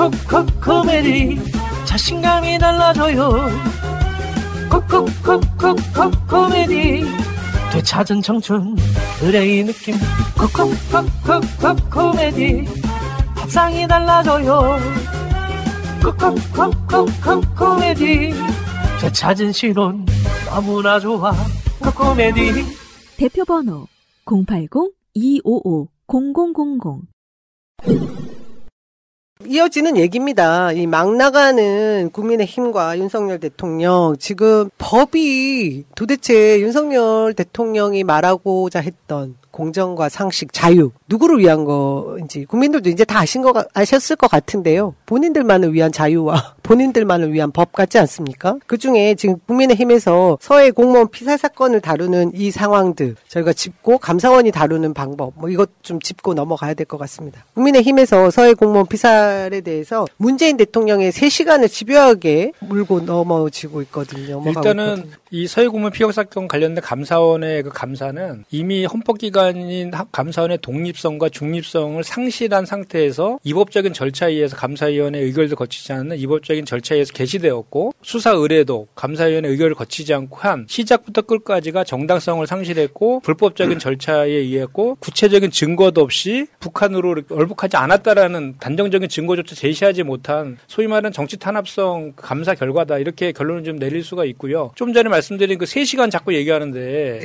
코코코코코메디 자신감이 달라져요 코코코코코코메디 되찾은 청춘 의뢰의 느낌 코코코코코코메디 밥상이 달라져요 코코코코코코메디 되찾은 실온 너무나 좋아 코코메디 대표 번호 080-255-0000 이어지는 얘기입니다. 이 막 나가는 국민의힘과 윤석열 대통령 지금 법이 도대체 윤석열 대통령이 말하고자 했던 공정과 상식, 자유 누구를 위한 거인지 국민들도 이제 다 아신 거 아셨을 것 같은데요. 본인들만을 위한 자유와 본인들만을 위한 법 같지 않습니까? 그 중에 지금 국민의힘에서 서해 공무원 피살 사건을 다루는 이 상황들 저희가 짚고 감사원이 다루는 방법 뭐 이것 좀 짚고 넘어가야 될 것 같습니다. 국민의힘에서 서해 공무원 피살에 대해서 문재인 대통령의 3시간을 집요하게 물고 넘어지고 있거든요. 일단은 있거든요. 이 서해 공무원 피격 사건 관련된 감사원의 그 감사는 이미 헌법기관인 하- 감사원의 독립성과 중립성을 상실한 상태에서 이법적인 절차에 의해서 감사위원회 의결도 거치지 않는 이법적인 절차에 의해서 개시되었고 수사 의뢰도 감사위원회 의결을 거치지 않고 한 시작부터 끝까지가 정당성을 상실했고 불법적인 절차에 의했고 구체적인 증거도 없이 북한으로 얼북하지 않았다라는 단정적인 증거조차 제시하지 못한 소위 말하는 정치 탄압성 감사 결과다 이렇게 결론을 좀 내릴 수가 있고요. 좀 전에 말씀드린 그 3시간 자꾸 얘기하는데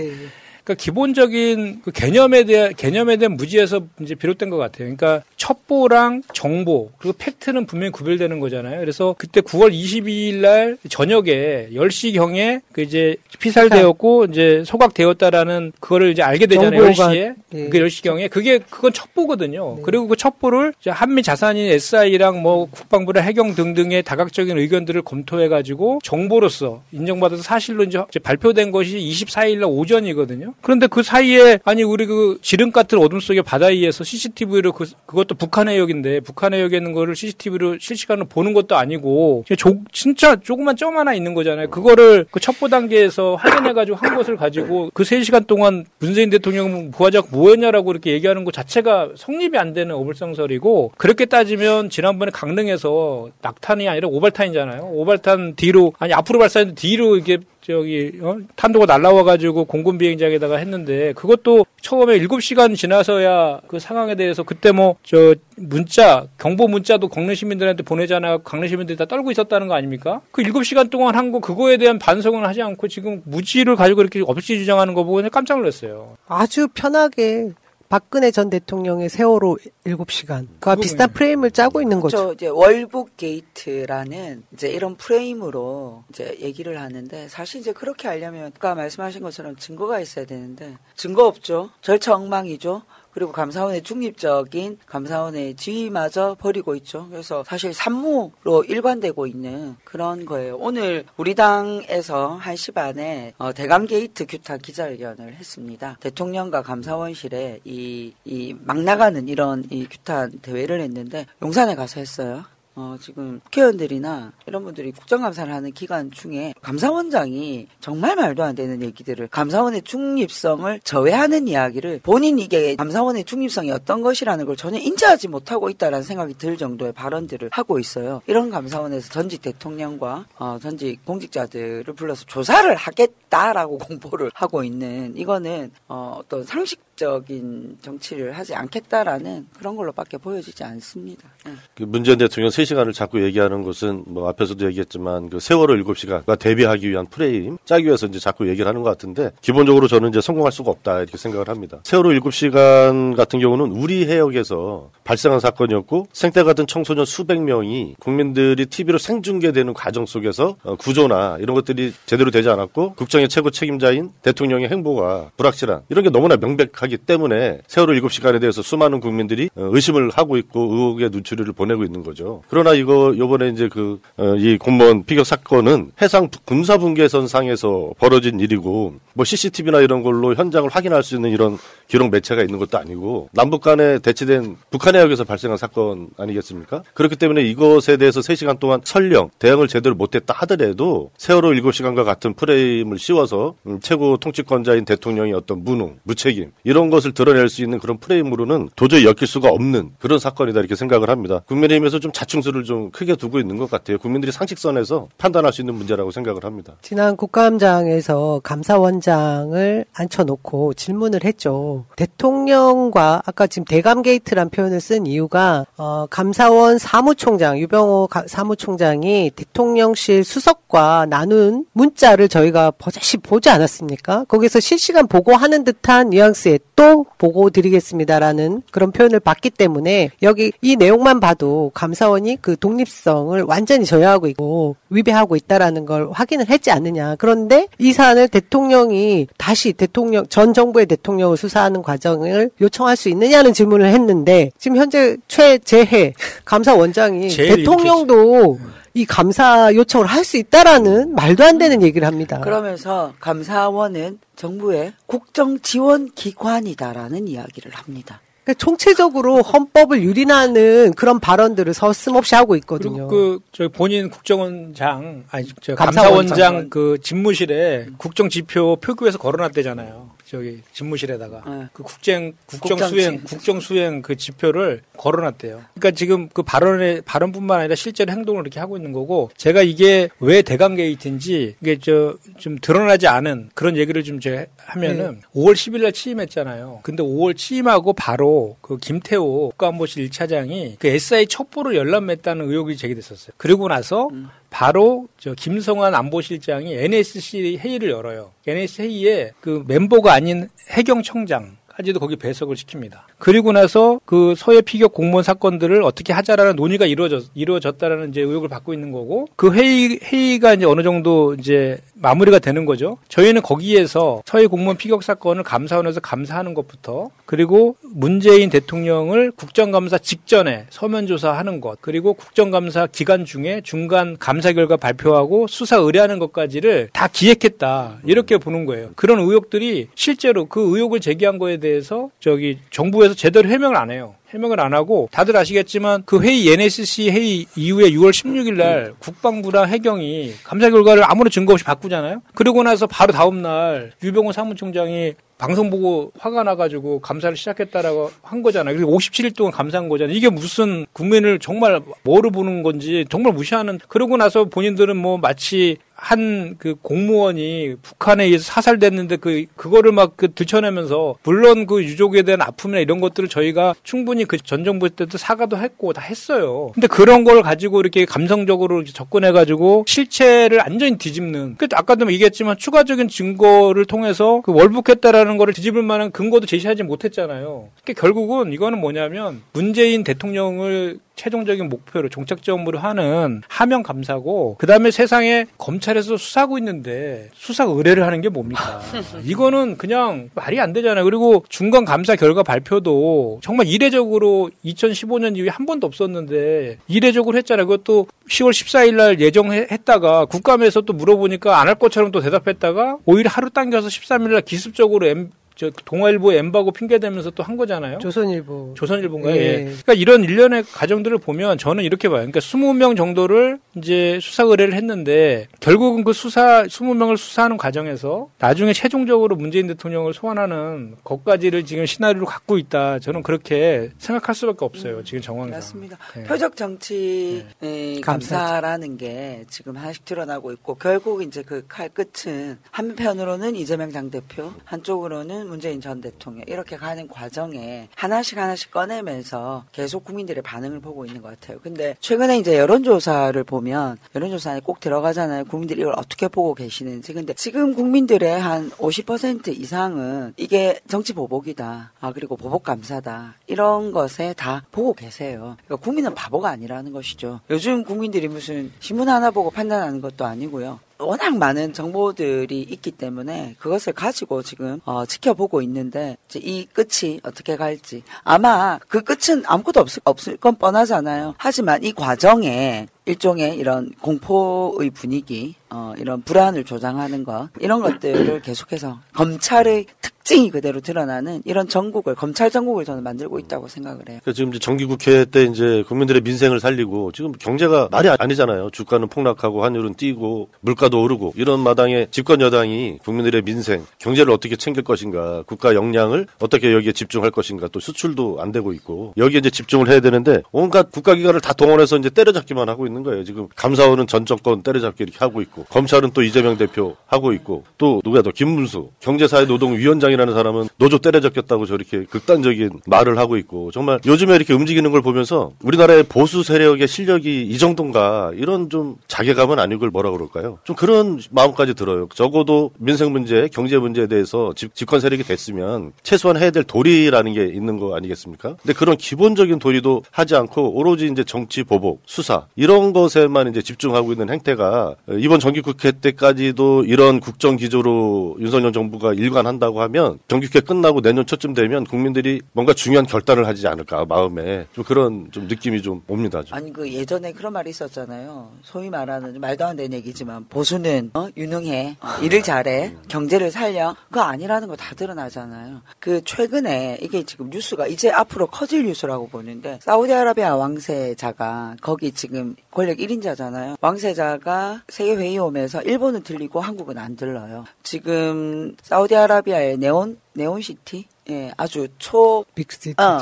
그러니까 기본적인 그 개념에 대한 개념에 대한 무지에서 이제 비롯된 것 같아요. 그러니까 첩보랑 정보 그리고 팩트는 분명히 구별되는 거잖아요. 그래서 그때 9월 22일 날 저녁에 10시 경에 그 이제 피살되었고 이제 소각되었다라는 그거를 이제 알게 되잖아요. 정보가- 10시에. 예. 그 10시 경에 그게 그건 첩보거든요. 그리고 그 첩보를 한미 자산인 SI랑 뭐 국방부나 해경 등등의 다각적인 의견들을 검토해 가지고 정보로서 인정받아서 사실로 이제 발표된 것이 24일 날 오전이거든요. 그런데 그 사이에 아니 우리 그 지름 같은 어둠 속의 바다 위에서 CCTV로 그 그것도 북한 해역인데 북한 해역에 있는 거를 CCTV로 실시간으로 보는 것도 아니고 조- 진짜 조그만 점 하나 있는 거잖아요. 그거를 그 첩보 단계에서 확인해 가지고 한 것을 가지고 그 3시간 동안 문재인 대통령 부하자가 뭐였냐라고 이렇게 얘기하는 것 자체가 성립이 안 되는 어불성설이고 그렇게 따지면 지난번에 강릉에서 낙탄이 아니라 오발탄이잖아요. 오발탄 뒤로 아니 앞으로 발사했는데 뒤로 이게 저기 어? 탄도가 날라와 가지고 공군 비행장에다가 했는데 그것도 처음에 7시간 지나서야 그 상황에 대해서 그때 뭐 저 문자 경보 문자도 강릉 시민들한테 보내잖아요. 강릉 시민들이 다 떨고 있었다는 거 아닙니까? 그 7시간 동안 한 거 그거에 대한 반성은 하지 않고 지금 무지를 가지고 이렇게 없이 주장하는 거 보고 깜짝 놀랐어요. 아주 편하게 박근혜 전 대통령의 세월호 7시간. 그와 비슷한 프레임을 짜고 있는 거죠. 저 이제 월북 게이트라는 이제 이런 프레임으로 이제 얘기를 하는데 사실 이제 그렇게 하려면 아까 말씀하신 것처럼 증거가 있어야 되는데 증거 없죠. 절차 엉망이죠. 그리고 감사원의 중립적인 감사원의 지위마저 버리고 있죠. 그래서 사실 삼무로 일관되고 있는 그런 거예요. 오늘 우리 당에서 1시 반에 어, 대감 게이트 규탄 기자회견을 했습니다. 대통령과 감사원실에 이, 이 막 나가는 이런 이 규탄 대회를 했는데 용산에 가서 했어요. 어, 지금 국회의원들이나 이런 분들이 국정감사를 하는 기간 중에 감사원장이 정말 말도 안 되는 얘기들을 감사원의 중립성을 저해하는 이야기를 본인 이게 감사원의 중립성이 어떤 것이라는 걸 전혀 인지하지 못하고 있다라는 생각이 들 정도의 발언들을 하고 있어요. 이런 감사원에서 전직 대통령과 어, 전직 공직자들을 불러서 조사를 하겠다라고 공보를 하고 있는 이거는 어, 어떤 상식 적인 정치를 하지 않겠다라는 그런 걸로밖에 보여지지 않습니다. 예. 그 문재인 대통령 3시간을 자꾸 얘기하는 것은 뭐 앞에서도 얘기했지만 그 세월호 7시간과 대비하기 위한 프레임 짜기 위해서 이제 자꾸 얘기를 하는 것 같은데 기본적으로 저는 이제 성공할 수가 없다 이렇게 생각을 합니다. 세월호 7시간 같은 경우는 우리 해역에서 발생한 사건이었고 생태 같은 청소년 수백 명이 국민들이 TV로 생중계되는 과정 속에서 어, 구조나 이런 것들이 제대로 되지 않았고 국정의 최고 책임자인 대통령의 행보가 불확실한 이런 게 너무나 명백 하기 때문에 세월호 7시간에 대해서 수많은 국민들이 어, 의심을 하고 있고 의혹의 눈초리를 보내고 있는 거죠. 그러나 이거 요번에 이제 그 이 공무원 피격 사건은 해상 부- 군사 분계선 상에서 벌어진 일이고 뭐 CCTV나 이런 걸로 현장을 확인할 수 있는 이런 기록 매체가 있는 것도 아니고 남북 간에 대치된 북한 해역에서 발생한 사건 아니겠습니까? 그렇기 때문에 이것에 대해서 3시간 동안 설령 대응을 제대로 못했다 하더라도 세월호 7시간과 같은 프레임을 씌워서 음, 최고 통치권자인 대통령의 어떤 무능, 무책임 이런 것을 드러낼 수 있는 그런 프레임으로는 도저히 엮일 수가 없는 그런 사건이다 이렇게 생각을 합니다. 국민의힘에서 좀 자충수를 좀 크게 두고 있는 것 같아요. 국민들이 상식선에서 판단할 수 있는 문제라고 생각을 합니다. 지난 국감장에서 감사원장을 앉혀놓고 질문을 했죠. 대통령과 아까 지금 대감 게이트란 표현을 쓴 이유가 어, 감사원 사무총장 유병호 가- 사무총장이 대통령실 수석과 나눈 문자를 저희가 버젓이 보지 않았습니까? 거기서 실시간 보고하는 듯한 뉘앙스에 또 보고 드리겠습니다라는 그런 표현을 봤기 때문에 여기 이 내용만 봐도 감사원이 그 독립성을 완전히 저해하고 있고 위배하고 있다라는 걸 확인을 했지 않느냐. 그런데 이 사안을 대통령이 다시 대통령 전 정부의 대통령을 수사하는 과정을 요청할 수 있느냐는 질문을 했는데 지금 현재 최재해 감사원장이 대통령도 이 감사 요청을 할 수 있다라는 말도 안 되는 얘기를 합니다. 그러면서 감사원은 정부의 국정 지원 기관이다라는 이야기를 합니다. 그러니까 총체적으로 헌법을 유린하는 그런 발언들을 서슴없이 하고 있거든요. 그, 저 본인 국정원장, 아니, 저 감사원장. 감사원장 그 집무실에 국정 지표 표구에서 걸어놨대잖아요. 저기 집무실에다가 그 국정 국정 수행 지- 국정 수행 그 지표를 걸어놨대요. 그러니까 지금 그 발언의 발언뿐만 아니라 실제로 행동을 이렇게 하고 있는 거고 제가 이게 왜 대강 게이트인지 이게 저 좀 드러나지 않은 그런 얘기를 좀 제가 하면은 5월 10일 날 취임했잖아요. 근데 5월 취임하고 바로 그 김태호 국가안보실 1차장이 그 SI 첩보를 열람했다는 의혹이 제기됐었어요. 그리고 나서 바로 저 김성환 안보실장이 NSC 회의를 열어요. NSC 회의에 그 멤버가 아닌 해경청장 까지도 거기 배석을 시킵니다. 그리고 나서 그 서해 피격 공무원 사건들을 어떻게 하자라는 논의가 이루어졌, 이루어졌다라는 이제 의혹을 받고 있는 거고 그 회의, 회의가 이제 어느 정도 이제 마무리가 되는 거죠. 저희는 거기에서 서해 공무원 피격 사건을 감사원에서 감사하는 것부터 그리고 문재인 대통령을 국정감사 직전에 서면 조사하는 것 그리고 국정감사 기간 중에 중간 감사 결과 발표하고 수사 의뢰하는 것까지를 다 기획했다 이렇게 보는 거예요. 그런 의혹들이 실제로 그 의혹을 제기한 거에 대해서 저기 정부 에서 제대로 해명을 안 해요. 해명을 안 하고 다들 아시겠지만 그 회의 NSC 회의 이후에 6월 16일 날 국방부랑 해경이 감사 결과를 아무런 증거 없이 바꾸잖아요. 그러고 나서 바로 다음 날 유병호 사무총장이 방송 보고 화가 나가지고 감사를 시작했다라고 한 거잖아요. 그리고 57일 동안 감사한 거잖아요. 이게 무슨 국민을 정말 뭐로 보는 건지 정말 무시하는. 그러고 나서 본인들은 뭐 마치 한 그 공무원이 북한에 의해서 사살됐는데 그 그거를 막 그 들춰내면서 물론 그 유족에 대한 아픔이나 이런 것들을 저희가 충분히 그 전 정부 때도 사과도 했고 다 했어요. 근데 그런 걸 가지고 이렇게 감성적으로 접근해 가지고 실체를 완전히 뒤집는. 그 아까도 얘기했지만 추가적인 증거를 통해서 그 월북했다라는 거를 뒤집을 만한 근거도 제시하지 못했잖아요. 그러니까 결국은 이거는 뭐냐면 문재인 대통령을 최종적인 목표로 종착점으로 하는 하명 감사고 그다음에 세상에 검찰 에서 수사하고 있는데 수사 의뢰를 하는 게 뭡니까? 이거는 그냥 말이 안 되잖아요. 그리고 중간 감사 결과 발표도 정말 이례적으로 2015년 이후에 한 번도 없었는데 이례적으로 했잖아요. 그것도 10월 14일 날 예정했다가 국감에서 또 물어보니까 안 할 것처럼 또 대답했다가 오히려 하루 당겨서 13일 날 기습적으로 M, 저 동아일보 엠바고 핑계 대면서 또 한 거잖아요. 조선일보. 조선일보인가요? 예. 예. 그러니까 이런 일련의 과정들을 보면 저는 이렇게 봐요. 그러니까 20명 정도를 이제 수사 의뢰를 했는데 결국은 그 수사 20명을 수사하는 과정에서 나중에 최종적으로 문재인 대통령을 소환하는 것까지를 지금 시나리오를 갖고 있다. 저는 그렇게 생각할 수밖에 없어요. 지금 정황상. 맞습니다. 예. 표적 정치 의 감사. 감사라는 게 지금 하나씩 드러나고 있고 결국 이제 그 칼 끝은 한편으로는 이재명 당대표, 한쪽으로는 문재인 전 대통령 이렇게 가는 과정에 하나씩 하나씩 꺼내면서 계속 국민들의 반응을 보고 있는 것 같아요. 근데 최근에 이제 여론조사를 보면 여론조사에 꼭 들어가잖아요. 국민들이 이걸 어떻게 보고 계시는지. 근데 지금 국민들의 한 50% 이상은 이게 정치 보복이다. 아 그리고 보복 감사다. 이런 것에 다 보고 계세요. 그러니까 국민은 바보가 아니라는 것이죠. 요즘 국민들이 무슨 신문 하나 보고 판단하는 것도 아니고요. 워낙 많은 정보들이 있기 때문에 그것을 가지고 지금 어, 지켜보고 있는데 이제 이 끝이 어떻게 갈지 아마 그 끝은 아무것도 없을, 없을 건 뻔하잖아요. 하지만 이 과정에 일종의 이런 공포의 분위기, 어, 이런 불안을 조장하는 것 이런 것들을 계속해서 검찰의 특징이 그대로 드러나는 이런 전국을 검찰 전국을 저는 만들고 있다고 생각을 해요. 그러니까 지금 이제 정기국회 때 이제 국민들의 민생을 살리고 지금 경제가 말이 아니잖아요. 주가는 폭락하고 환율은 뛰고 물가도 오르고 이런 마당에 집권 여당이 국민들의 민생, 경제를 어떻게 챙길 것인가, 국가 역량을 어떻게 여기에 집중할 것인가, 또 수출도 안 되고 있고 여기에 이제 집중을 해야 되는데 온갖 국가기관을 다 동원해서 이제 때려잡기만 하고 있는 거예요. 지금 감사원은 전 정권 때려잡기 이렇게 하고 있고 검찰은 또 이재명 대표 하고 있고 또 누구야 더 김문수 경제사회노동위원장이라는 사람은 노조 때려잡겠다고 저렇게 극단적인 말을 하고 있고 정말 요즘에 이렇게 움직이는 걸 보면서 우리나라의 보수 세력의 실력이 이 정도인가 이런 좀 자괴감은 아니고 뭐라 그럴까요? 좀 그런 마음까지 들어요. 적어도 민생 문제, 경제 문제에 대해서 집, 집권 세력이 됐으면 최소한 해야 될 도리라는 게 있는 거 아니겠습니까? 근데 그런 기본적인 도리도 하지 않고 오로지 이제 정치 보복, 수사 이런 것에만 이제 집중하고 있는 행태가 이번 정기국회 때까지도 이런 국정 기조로 윤석열 정부가 일관한다고 하면 정기국회 끝나고 내년 초쯤 되면 국민들이 뭔가 중요한 결단을 하지 않을까 마음에 좀 그런 좀 느낌이 좀 옵니다. 좀. 아니 그 예전에 그런 말이 있었잖아요. 소위 말하는 말도 안 되는 얘기지만 보수는 어? 유능해, 어, 일을 잘해, 경제를 살려. 그거 아니라는 거 다 드러나잖아요. 그 최근에 이게 지금 뉴스가 이제 앞으로 커질 뉴스라고 보는데 사우디아라비아 왕세자가 거기 지금 권력 1인자잖아요. 왕세자가 세계 회의 오면서 일본은 들리고 한국은 안 들러요. 지금 사우디아라비아의 네옴 네옴시티 예, 아주 초 big city. 어,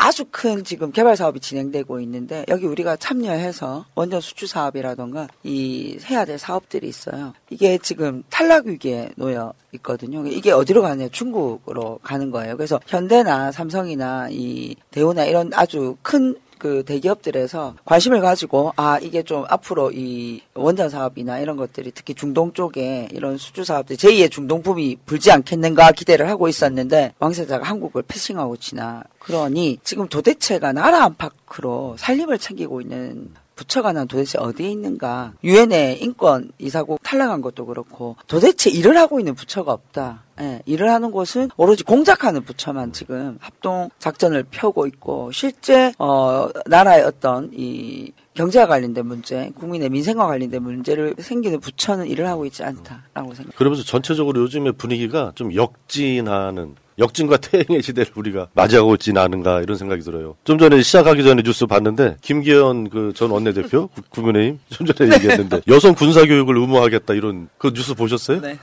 아주 큰 지금 개발 사업이 진행되고 있는데 여기 우리가 참여해서 원전 수출 사업이라던가 이 해야 될 사업들이 있어요. 이게 지금 탈락 위기에 놓여 있거든요. 이게 어디로 가느냐 중국으로 가는 거예요. 그래서 현대나 삼성이나 이 대우나 이런 아주 큰 그 대기업들에서 관심을 가지고 아 이게 좀 앞으로 이 원전 사업이나 이런 것들이 특히 중동 쪽에 이런 수주 사업들 제2의 중동붐이 불지 않겠는가 기대를 하고 있었는데 왕세자가 한국을 passing하고 지나 그러니 지금 도대체가 나라 안팎으로 살림을 챙기고 있는 부처가 난 도대체 어디에 있는가? 유엔의 인권 이사국 탈락한 것도 그렇고 도대체 일을 하고 있는 부처가 없다. 예, 일을 하는 곳은 오로지 공작하는 부처만 지금 합동 작전을 펴고 있고 실제 어 나라의 어떤 이 경제와 관련된 문제, 국민의 민생과 관련된 문제를 생기는 부처는 일을 하고 있지 않다라고 생각. 그러면서 전체적으로 요즘의 분위기가 좀 역진하는 역진과 퇴행의 시대를 우리가 맞이하고 있지는 않은가 이런 생각이 들어요. 좀 전에 시작하기 전에 뉴스 봤는데 김기현 그 전 원내대표 구- 국민의힘 좀 전에 얘기했는데 여성 군사 교육을 의무화하겠다 이런 그 뉴스 보셨어요? 네.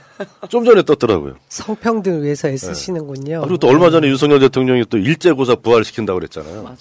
좀 전에 떴더라고요. 성평등을 위해서 애쓰시는군요. 그리고 또 얼마 전에 윤석열 대통령이 또 일제고사 부활시킨다고 그랬잖아요.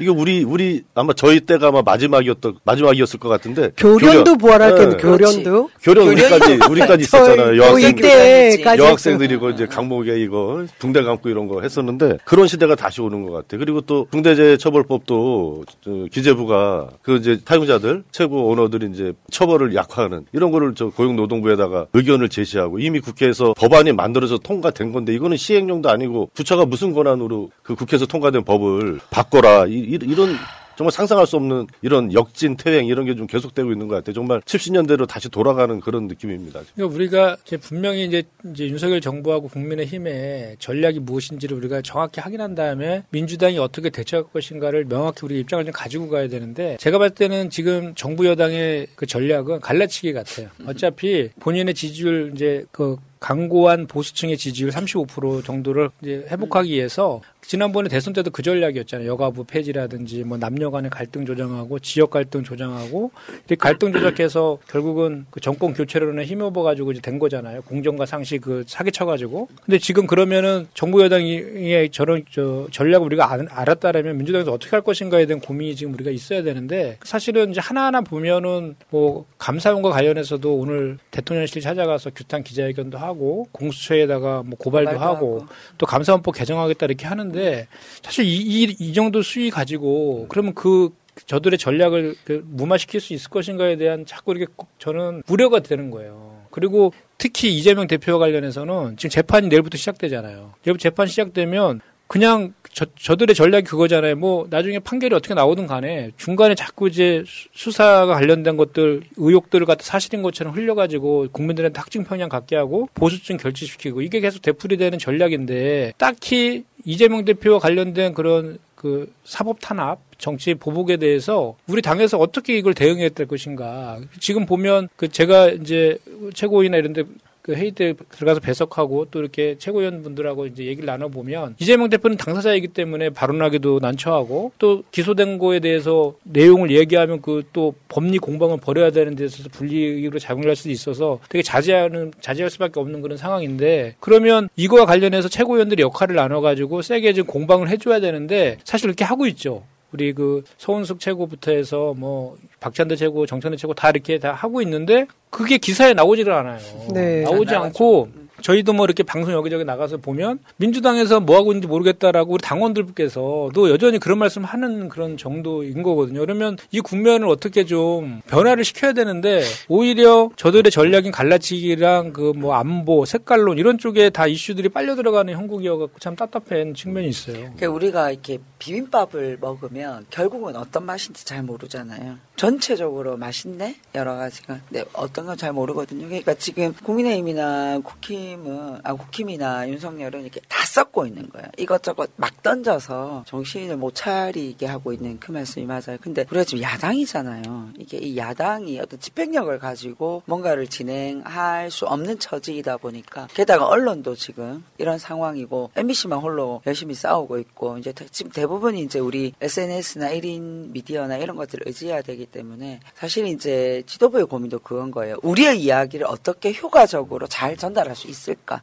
이게 우리 우리 아마 저희 때가 아마 마지막이었던 마지막이었을 것 같은데 교련도 부활할 네. 텐데 교련도 교련 우리까지 우리까지 있었잖아요. 여학생 이때까지 여학생들이고 이제 강목에 이거 붕대 감고 이런 거 했었는데 그런 시대가 다시 오는 것 같아. 그리고 또 중대재해처벌법도 저 기재부가 그 이제 사용자들 최고 오너들이 이제 처벌을 약화하는 이런 거를 저 고용노동부에다가 의견을 제시하고 이미 국회에서 법안이 만들어서 통과된 건데 이거는 시행령도 아니고 부처가 무슨 권한으로 그 국회에서 통과된 법을 바꿔라 이, 이- 이런 정말 상상할 수 없는 이런 역진 퇴행 이런 게 좀 계속되고 있는 것 같아요. 정말 70년대로 다시 돌아가는 그런 느낌입니다. 그러니까 우리가 이제 분명히 이제, 이제 윤석열 정부하고 국민의힘의 전략이 무엇인지를 우리가 정확히 확인한 다음에 민주당이 어떻게 대처할 것인가를 명확히 우리 입장을 좀 가지고 가야 되는데 제가 봤을 때는 지금 정부 여당의 그 전략은 갈라치기 같아요. 어차피 본인의 지지율 이제 그 강고한 보수층의 지지율 35% 정도를 이제 회복하기 위해서 지난번에 대선 때도 그 전략이었잖아요. 여가부 폐지라든지 뭐 남녀 간의 갈등 조정하고 지역 갈등 조정하고 이렇게 갈등 조작해서 결국은 그 정권 교체론에 힘입어 가지고 이제 된 거잖아요. 공정과 상식 그 사기쳐 가지고. 근데 지금 그러면은 정부 여당이 저런 저 전략을 우리가 안- 알았다라면 민주당에서 어떻게 할 것인가에 대한 고민이 지금 우리가 있어야 되는데 사실은 이제 하나하나 보면은 뭐 감사원과 관련해서도 오늘 대통령실 찾아가서 규탄 기자회견도 하고 공수처에다가 뭐 고발도, 고발도 하고, 또 감사원법 개정하겠다 이렇게 하는데 사실 이, 이, 이 정도 수위 가지고 그러면 그 저들의 전략을 그 무마시킬 수 있을 것인가에 대한 자꾸 이렇게 꼭 저는 우려가 되는 거예요. 그리고 특히 이재명 대표와 관련해서는 지금 재판이 내일부터 시작되잖아요. 내일부터 재판 시작되면 그냥 저, 저들의 전략이 그거잖아요. 뭐 나중에 판결이 어떻게 나오든 간에 중간에 자꾸 이제 수- 수사가 관련된 것들 의혹들을 갖다 사실인 것처럼 흘려가지고 국민들한테 확증 편향 갖게 하고 보수층 결집시키고 이게 계속 되풀이되는 전략인데 딱히 이재명 대표와 관련된 그런 그 사법 탄압 정치 보복에 대해서 우리 당에서 어떻게 이걸 대응해야 될 것인가 지금 보면 그 제가 이제 최고위나 이런 데 그 회의 때 들어가서 배석하고 또 이렇게 최고위원 분들하고 이제 얘기를 나눠보면 이재명 대표는 당사자이기 때문에 발언하기도 난처하고 또 기소된 거에 대해서 내용을 얘기하면 그 또 법리 공방을 벌여야 되는 데 있어서 불리익으로 작용할 수도 있어서 되게 자제하는 자제할 수밖에 없는 그런 상황인데 그러면 이거와 관련해서 최고위원들이 역할을 나눠가지고 세게 좀 공방을 해줘야 되는데 사실 그렇게 하고 있죠. 우리 그 서은숙 최고부터 해서 뭐 박찬대 최고, 정찬대 최고 다 이렇게 다 하고 있는데 그게 기사에 나오지를 않아요. 네. 나오지 않고 저희도 뭐 이렇게 방송 여기저기 나가서 보면 민주당에서 뭐 하고 있는지 모르겠다라고 우리 당원들께서도 여전히 그런 말씀 하는 그런 정도인 거거든요. 그러면 이 국면을 어떻게 좀 변화를 시켜야 되는데 오히려 저들의 전략인 갈라치기랑 그 뭐 안보, 색깔론 이런 쪽에 다 이슈들이 빨려 들어가는 형국이어갖고 참 답답한 측면이 있어요. 그러니까 우리가 이렇게 비빔밥을 먹으면 결국은 어떤 맛인지 잘 모르잖아요. 전체적으로 맛있네 여러 가지가. 근데 어떤 건 잘 모르거든요. 그러니까 지금 국민의힘이나 국힘 은 아 국힘이나 윤석열은 이렇게 다 섞고 있는 거예요. 이것저것 막 던져서 정신을 못 차리게 하고 있는 그 말씀이 맞아요. 근데 우리가 지금 야당이잖아요. 이게 이 야당이 어떤 집행력을 가지고 뭔가를 진행할 수 없는 처지이다 보니까 게다가 언론도 지금 이런 상황이고 MBC만 홀로 열심히 싸우고 있고 이제 대- 지금 대부분이 이제 우리 SNS나 1인 미디어나 이런 것들을 의지해야 되기 때문에 사실 이제 지도부의 고민도 그건 거예요. 우리의 이야기를 어떻게 효과적으로 잘 전달할 수 있을까?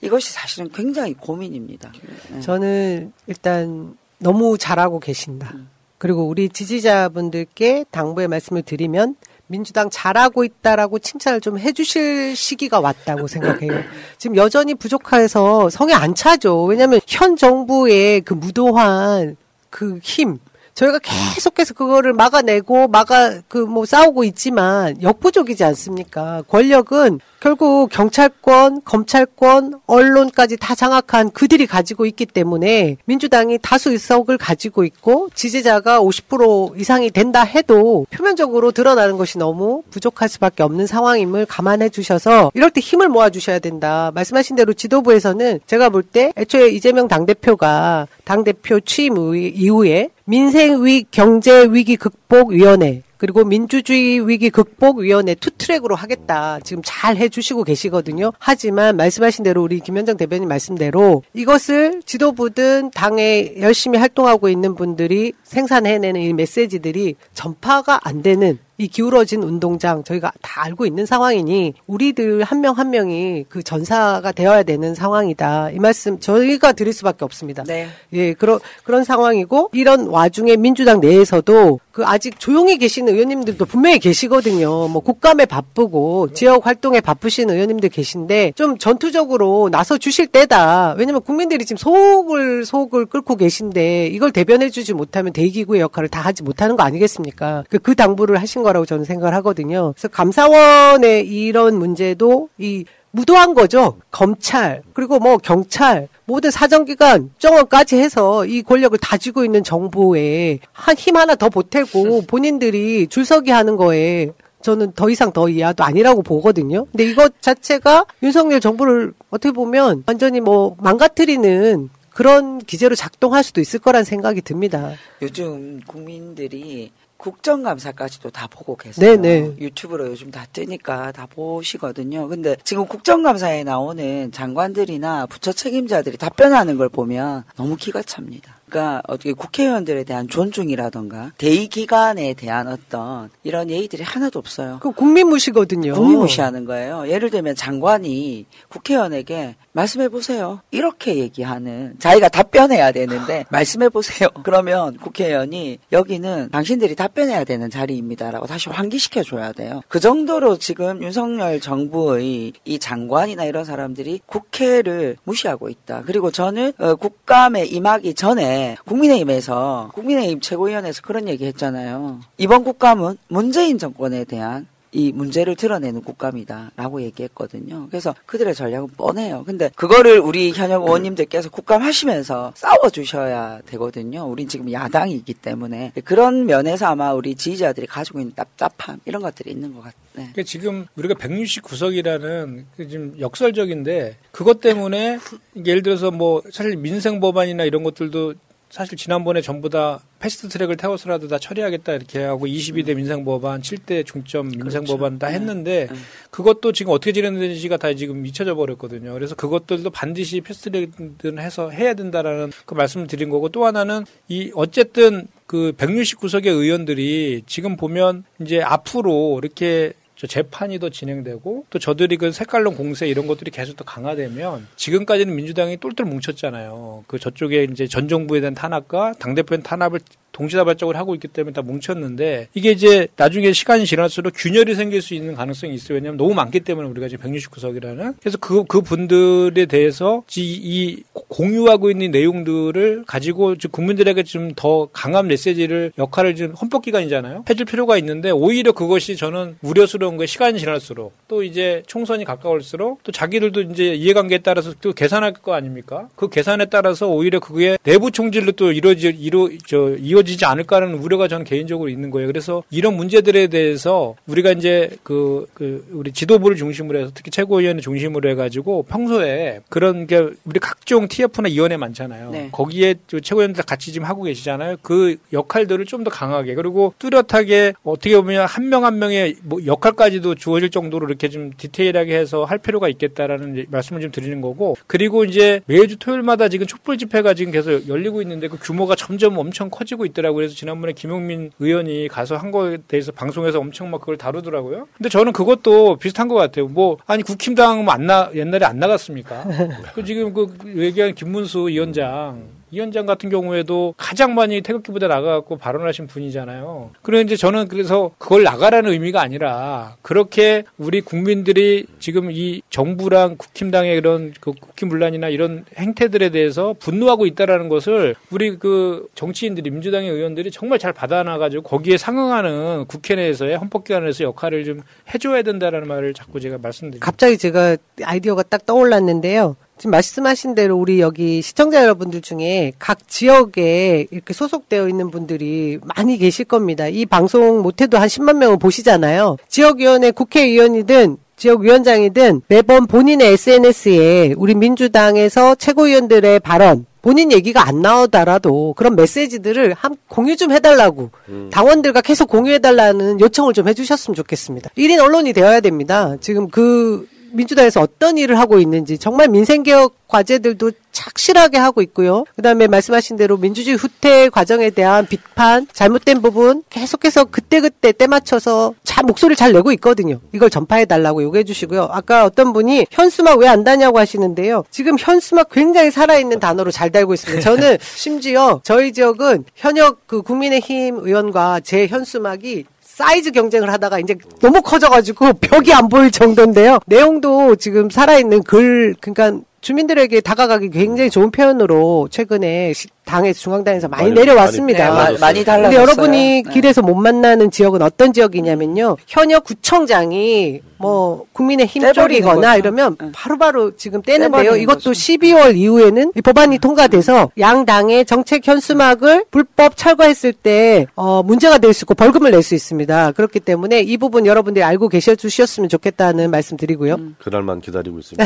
이것이 사실은 굉장히 고민입니다. 네. 저는 일단 너무 잘하고 계신다. 그리고 우리 지지자분들께 당부의 말씀을 드리면 민주당 잘하고 있다라고 칭찬을 좀 해주실 시기가 왔다고 생각해요. 지금 여전히 부족해서 성에 안 차죠. 왜냐하면 현 정부의 그 무도한 그 힘, 저희가 계속해서 그거를 막아내고 막아 그 뭐 싸우고 있지만 역부족이지 않습니까? 권력은 결국 경찰권, 검찰권, 언론까지 다 장악한 그들이 가지고 있기 때문에 민주당이 다수 의석을 가지고 있고 지지자가 50% 이상이 된다 해도 표면적으로 드러나는 것이 너무 부족할 수밖에 없는 상황임을 감안해 주셔서 이럴 때 힘을 모아 주셔야 된다. 말씀하신 대로 지도부에서는 제가 볼 때 애초에 이재명 당대표가 당대표 취임 이후에 민생위 경제위기 극복위원회 그리고 민주주의 위기 극복위원회 two track으로 하겠다. 지금 잘 해주시고 계시거든요. 하지만 말씀하신 대로 우리 김현정 대변인 말씀대로 이것을 지도부든 당에 열심히 활동하고 있는 분들이 생산해내는 이 메시지들이 전파가 안 되는 이 기울어진 운동장 저희가 다 알고 있는 상황이니 우리들 한 명한 명이 그 전사가 되어야 되는 상황이다. 이 말씀 저희가 드릴 수밖에 없습니다. 네. 예, 그런 그런 상황이고 이런 와중에 민주당 내에서도 그 아직 조용히 계시는 의원님들도 분명히 계시거든요. 뭐 국감에 바쁘고 지역 활동에 바쁘신 의원님들 계신데 좀 전투적으로 나서 주실 때다. 왜냐면 국민들이 지금 속을 속을 끓고 계신데 이걸 대변해 주지 못하면 대기구의 역할을 다 하지 못하는 거 아니겠습니까? 그, 그 당부를 하신 거라고 저는 생각을 하거든요. 그래서 감사원의 이런 문제도 이 무도한 거죠. 검찰 그리고 뭐 경찰 모든 사정기관 정원까지 해서 이 권력을 다 쥐고 있는 정부에 한 힘 하나 더 보태고 본인들이 줄서기 하는 거에 저는 더 이상 더 이하도 아니라고 보거든요. 근데 이것 자체가 윤석열 정부를 어떻게 보면 완전히 뭐 망가뜨리는 그런 기제로 작동할 수도 있을 거란 생각이 듭니다. 요즘 국민들이 국정감사까지도 다 보고 계세요. 네네. 유튜브로 요즘 다 뜨니까 다 보시거든요. 근데 지금 국정감사에 나오는 장관들이나 부처 책임자들이 답변하는 걸 보면 너무 기가 찹니다. 그러니까 어떻게 국회의원들에 대한 존중이라던가 대의 기관에 대한 어떤 이런 예의들이 하나도 없어요. 그 국민 무시거든요. 국민 무시하는 거예요. 예를 들면 장관이 국회의원에게 말씀해 보세요. 이렇게 얘기하는 자기가 답변해야 되는데 말씀해 보세요. 그러면 국회의원이 여기는 당신들이 답변해야 되는 자리입니다라고 다시 환기시켜 줘야 돼요. 그 정도로 지금 윤석열 정부의 이 장관이나 이런 사람들이 국회를 무시하고 있다. 그리고 저는 어, 국감에 임하기 전에 국민의힘에서 국민의힘 최고위원회에서 그런 얘기 했잖아요. 이번 국감은 문재인 정권에 대한 이 문제를 드러내는 국감이다라고 얘기했거든요. 그래서 그들의 전략은 뻔해요. 근데 그거를 우리 현역 의원님들께서 국감 하시면서 싸워주셔야 되거든요. 우린 지금 야당이기 때문에 그런 면에서 아마 우리 지지자들이 가지고 있는 답답함 이런 것들이 있는 것 같아요. 그러니까 지금 우리가 169석이라는 지금 역설적인데 그것 때문에 예를 들어서 뭐 사실 민생 법안이나 이런 것들도 사실 지난번에 전부 다 fast track을 태워서라도 다 처리하겠다 이렇게 하고 22대 민생 법안, 7대 중점 민생 그렇죠. 법안 다 네. 했는데 네. 그것도 지금 어떻게 진행되는지가 다 지금 잊혀져 버렸거든요. 그래서 그것들도 반드시 fast track은 해서 해야 된다라는 그 말씀을 드린 거고 또 하나는 이 어쨌든 그 169석의 의원들이 지금 보면 이제 앞으로 이렇게 저 재판이 더 진행되고 또 저들이 그 색깔론 공세 이런 것들이 계속 더 강화되면 지금까지는 민주당이 똘똘 뭉쳤잖아요. 그 저쪽에 이제 전 정부에 대한 탄압과 당대표의 탄압을 동시다발적으로 하고 있기 때문에 다 뭉쳤는데 이게 이제 나중에 시간이 지날수록 균열이 생길 수 있는 가능성이 있어요. 왜냐하면 너무 많기 때문에 우리가 지금 169석이라는 그래서 그, 그 분들에 대해서 이, 이 공유하고 있는 내용들을 가지고 좀 국민들에게 좀 더 강한 메시지를 역할을 지금 헌법기관이잖아요. 해줄 필요가 있는데 오히려 그것이 저는 우려스러운 거예요. 시간이 지날수록 또 이제 총선이 가까울수록 또 자기들도 이제 이해관계에 따라서 또 계산할 거 아닙니까? 그 계산에 따라서 오히려 그게 내부 총질로 또 이루어지 이루 저 이어 지지 않을까라는 우려가 저는 개인적으로 있는 거예요. 그래서 이런 문제들에 대해서 우리가 이제 그, 그 우리 지도부를 중심으로 해서 특히 최고위원회 중심으로 해가지고 평소에 그런 게 우리 각종 TF나 위원회 많잖아요. 네. 거기에 또 최고위원들 같이 지금 하고 계시잖아요. 그 역할들을 좀 더 강하게 그리고 뚜렷하게 어떻게 보면 한명한 명의 뭐 역할까지도 주어질 정도로 이렇게 좀 디테일하게 해서 할 필요가 있겠다라는 말씀을 좀 드리는 거고 그리고 이제 매주 토요일마다 지금 촛불 집회가 지금 계속 열리고 있는데 그 규모가 점점 엄청 커지고 있더라고요. 그래서 지난번에 김용민 의원이 가서 한 거에 대해서 방송에서 엄청 막 그걸 다루더라고요. 근데 저는 그것도 비슷한 것 같아요. 뭐 아니 국힘당 뭐안 나 옛날에 안 나갔습니까? 그 지금 그 얘기한 김문수 위원장 이 위원장 같은 경우에도 가장 많이 태극기 부대 나가갖고 발언하신 분이잖아요. 그런데 이제 저는 그래서 그걸 나가라는 의미가 아니라 그렇게 우리 국민들이 지금 이 정부랑 국힘당의 이런 그 국힘분란이나 이런 행태들에 대해서 분노하고 있다라는 것을 우리 그 정치인들이 민주당의 의원들이 정말 잘 받아놔가지고 거기에 상응하는 국회 내에서의 헌법기관에서 역할을 좀 해줘야 된다라는 말을 자꾸 제가 말씀드립니다. 갑자기 제가 아이디어가 딱 떠올랐는데요. 지금 말씀하신 대로 우리 여기 시청자 여러분들 중에 각 지역에 이렇게 소속되어 있는 분들이 많이 계실 겁니다. 이 방송 못해도 한 10만 명은 보시잖아요. 지역위원회 국회의원이든 지역위원장이든 매번 본인의 SNS에 우리 민주당에서 최고위원들의 발언, 본인 얘기가 안 나오더라도 그런 메시지들을 한 공유 좀 해달라고 당원들과 계속 공유해달라는 요청을 좀 해주셨으면 좋겠습니다. 1인 언론이 되어야 됩니다. 지금 그 민주당에서 어떤 일을 하고 있는지 정말 민생개혁 과제들도 착실하게 하고 있고요. 그다음에 말씀하신 대로 민주주의 후퇴 과정에 대한 비판, 잘못된 부분 계속해서 그때그때 때 맞춰서 잘 목소리를 잘 내고 있거든요. 이걸 전파해 달라고 요구해 주시고요. 아까 어떤 분이 현수막 왜 안 다냐고 하시는데요. 지금 현수막 굉장히 살아있는 단어로 잘 달고 있습니다. 저는 심지어 저희 지역은 현역 그 국민의힘 의원과 제 현수막이 사이즈 경쟁을 하다가 이제 너무 커져가지고 벽이 안 보일 정도인데요. 내용도 지금 살아있는 글, 그러니까 주민들에게 다가가기 굉장히 좋은 표현으로 최근에 시- 당에서 중앙당에서 많이, 많이- 내려왔습니다. 많이- 네, 많이 근데 달라졌어요. 여러분이 네. 길에서 못 만나는 지역은 어떤 지역이냐면요. 현역 구청장이 뭐 국민의힘 쪽이거나 거죠. 이러면 바로 바로 지금 떼는데요. 이것도 12월 이후에는 이 법안이 통과돼서 양 당의 정책 현수막을 불법 철거했을 때 어, 문제가 될 수 있고 벌금을 낼 수 있습니다. 그렇기 때문에 이 부분 여러분들이 알고 계셔 주셨으면 좋겠다는 말씀드리고요. 그날만 기다리고 있습니다.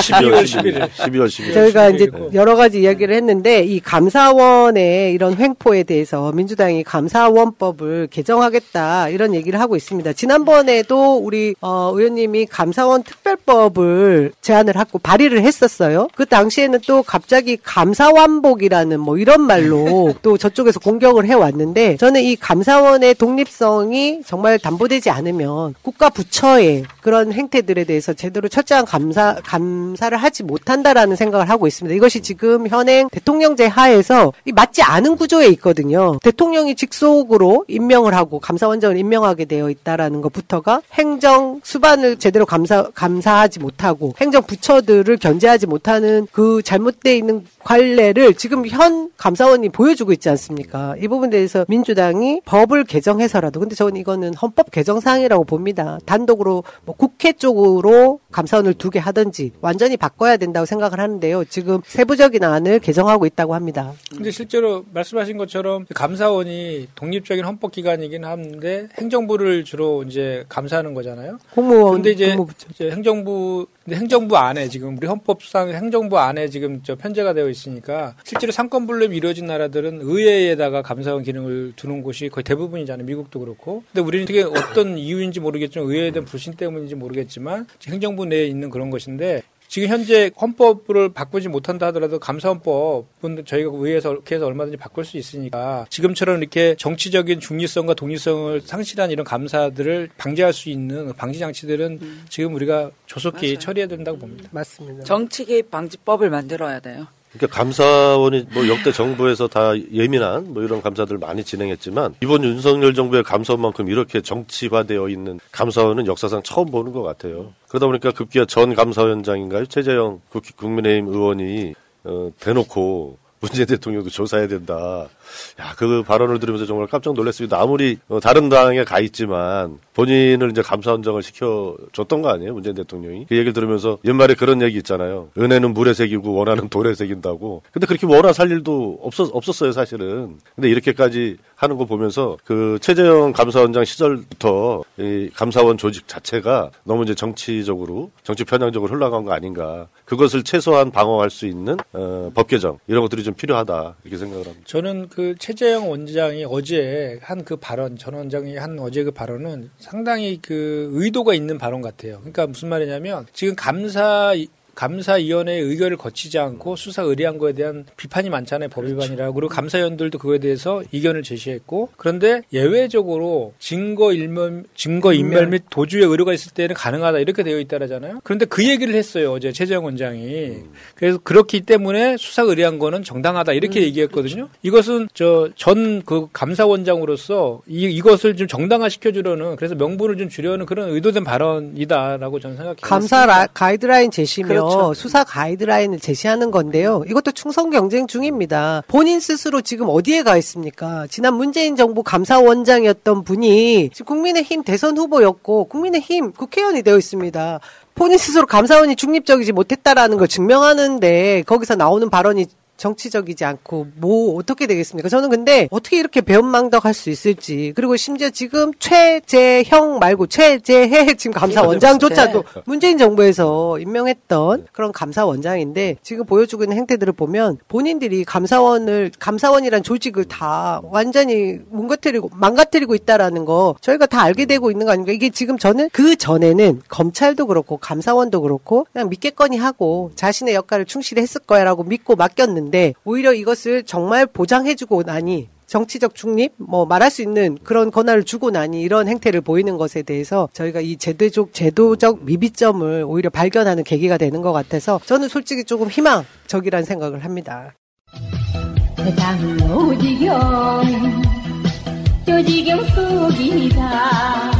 12월 11일. 12월 11일. 저희가 이제 여러 가지 이야기를 했는데 이 감 사원의 이런 횡포에 대해서 민주당이 감사원법을 개정하겠다 이런 얘기를 하고 있습니다. 지난번에도 우리 어, 의원님이 감사원 특별법을 제안을 하고 발의를 했었어요. 그 당시에는 또 갑자기 감사완복이라는 뭐 이런 말로 또 저쪽에서 공격을 해왔는데 저는 이 감사원의 독립성이 정말 담보되지 않으면 국가 부처의 그런 행태들에 대해서 제대로 철저한 감사 감사를 하지 못한다라는 생각을 하고 있습니다. 이것이 지금 현행 대통령제 하 에서 이 맞지 않은 구조에 있거든요. 대통령이 직속으로 임명을 하고 감사원장을 임명하게 되어 있다라는 것부터가 행정 수반을 제대로 감사 감사하지 못하고 행정 부처들을 견제하지 못하는 그 잘못돼 있는 관례를 지금 현 감사원이 보여주고 있지 않습니까? 이 부분에 대해서 민주당이 법을 개정해서라도 근데 저는 이거는 헌법 개정 사항이라고 봅니다. 단독으로 뭐 국회 쪽으로 감사원을 두게 하든지 완전히 바꿔야 된다고 생각을 하는데요. 지금 세부적인 안을 개정하고 있다고 합니다. 근데 실제로 말씀하신 것처럼 감사원이 독립적인 헌법 기관이긴 한데 행정부를 주로 이제 감사하는 거잖아요. 공무원 근데 이제. 이제 행정부 근데 행정부 안에 지금 우리 헌법상 행정부 안에 지금 저 편제가 되어 있으니까 실제로 상권 분립이 이루어진 나라들은 의회에다가 감사원 기능을 두는 곳이 거의 대부분이잖아요. 미국도 그렇고. 근데 우리는 되게 어떤 이유인지 모르겠지만 의회에 대한 불신 때문인지 모르겠지만 행정부 내에 있는 그런 것인데 지금 현재 헌법을 바꾸지 못한다 하더라도 감사헌법은 저희가 의회에서 해서 얼마든지 바꿀 수 있으니까 지금처럼 이렇게 정치적인 중립성과 독립성을 상실한 이런 감사들을 방지할 수 있는 방지 장치들은 지금 우리가 조속히 처리해야 된다고 봅니다. 맞습니다. 정치 개입 방지법을 만들어야 돼요. 그러니까 감사원이 뭐 역대 정부에서 다 예민한 뭐 이런 감사들 많이 진행했지만 이번 윤석열 정부의 감사원만큼 이렇게 정치화되어 있는 감사원은 역사상 처음 보는 것 같아요. 그러다 보니까 급기야 전 감사위원장인가요? 최재형 국- 국민의힘 의원이 어, 대놓고 문재인 대통령도 조사해야 된다. 야, 그 발언을 들으면서 정말 깜짝 놀랐습니다. 아무리 어, 다른 당에 가 있지만 본인을 이제 감사원장을 시켜줬던 거 아니에요? 문재인 대통령이. 그 얘기를 들으면서 옛말에 그런 얘기 있잖아요. 은혜는 물에 새기고 원하는 돌에 새긴다고. 근데 그렇게 원화 살 일도 없었, 없었어요, 사실은. 근데 이렇게까지 하는 거 보면서 그 최재형 감사원장 시절부터 이 감사원 조직 자체가 너무 이제 정치적으로, 정치 편향적으로 흘러간 거 아닌가. 그것을 최소한 방어할 수 있는 어, 법 개정 이런 것들이 좀 필요하다 이렇게 생각을 합니다. 저는 그 최재형 원장이 어제 한 그 발언, 전 원장이 한 어제 그 발언은 상당히 그 의도가 있는 발언 같아요. 그러니까 무슨 말이냐면 지금 감사 감사위원회의 의결을 거치지 않고 수사 의뢰한 거에 대한 비판이 많잖아요. 법 위반이라고. 그리고 감사위원들도 그거에 대해서 이견을 제시했고 그런데 예외적으로 증거 일면 증거 인멸 및 도주의 의료가 있을 때는 가능하다 이렇게 되어 있다라잖아요. 그런데 그 얘기를 했어요. 어제 최재형 원장이. 그래서 그렇기 때문에 수사 의뢰한 거는 정당하다 이렇게 얘기했거든요. 이것은 저 전 그 감사원장으로서 이, 이것을 좀 정당화 시켜주려는 그래서 명분을 좀 주려는 그런 의도된 발언이다라고 저는 생각해요. 감사 라, 가이드라인 제시면 그렇죠. 수사 가이드라인을 제시하는 건데요. 이것도 충성 경쟁 중입니다. 본인 스스로 지금 어디에 가 있습니까? 지난 문재인 정부 감사원장이었던 분이 지금 국민의힘 대선 후보였고 국민의힘 국회의원이 되어 있습니다. 본인 스스로 감사원이 중립적이지 못했다라는 걸 증명하는데 거기서 나오는 발언이 정치적이지 않고 뭐 어떻게 되겠습니까? 저는 근데 어떻게 이렇게 배은망덕할 수 있을지 그리고 심지어 지금 최재형 말고 최재해 지금 감사원장조차도 문재인 정부에서 임명했던 그런 감사원장인데 지금 보여주고 있는 행태들을 보면 본인들이 감사원을 감사원이란 조직을 다 완전히 뭉가뜨리고 망가뜨리고 있다라는 거 저희가 다 알게 되고 있는 거 아닙니까? 이게 지금 저는 그 전에는 검찰도 그렇고 감사원도 그렇고 그냥 믿겠거니 하고 자신의 역할을 충실히 했을 거야라고 믿고 맡겼는데 오히려 이것을 정말 보장해주고 나니 정치적 중립 뭐 말할 수 있는 그런 권한을 주고 나니 이런 행태를 보이는 것에 대해서 저희가 이 제도적 제도적 미비점을 오히려 발견하는 계기가 되는 것 같아서 저는 솔직히 조금 희망적이라는 생각을 합니다. 세상은 오지경 조지경 속이다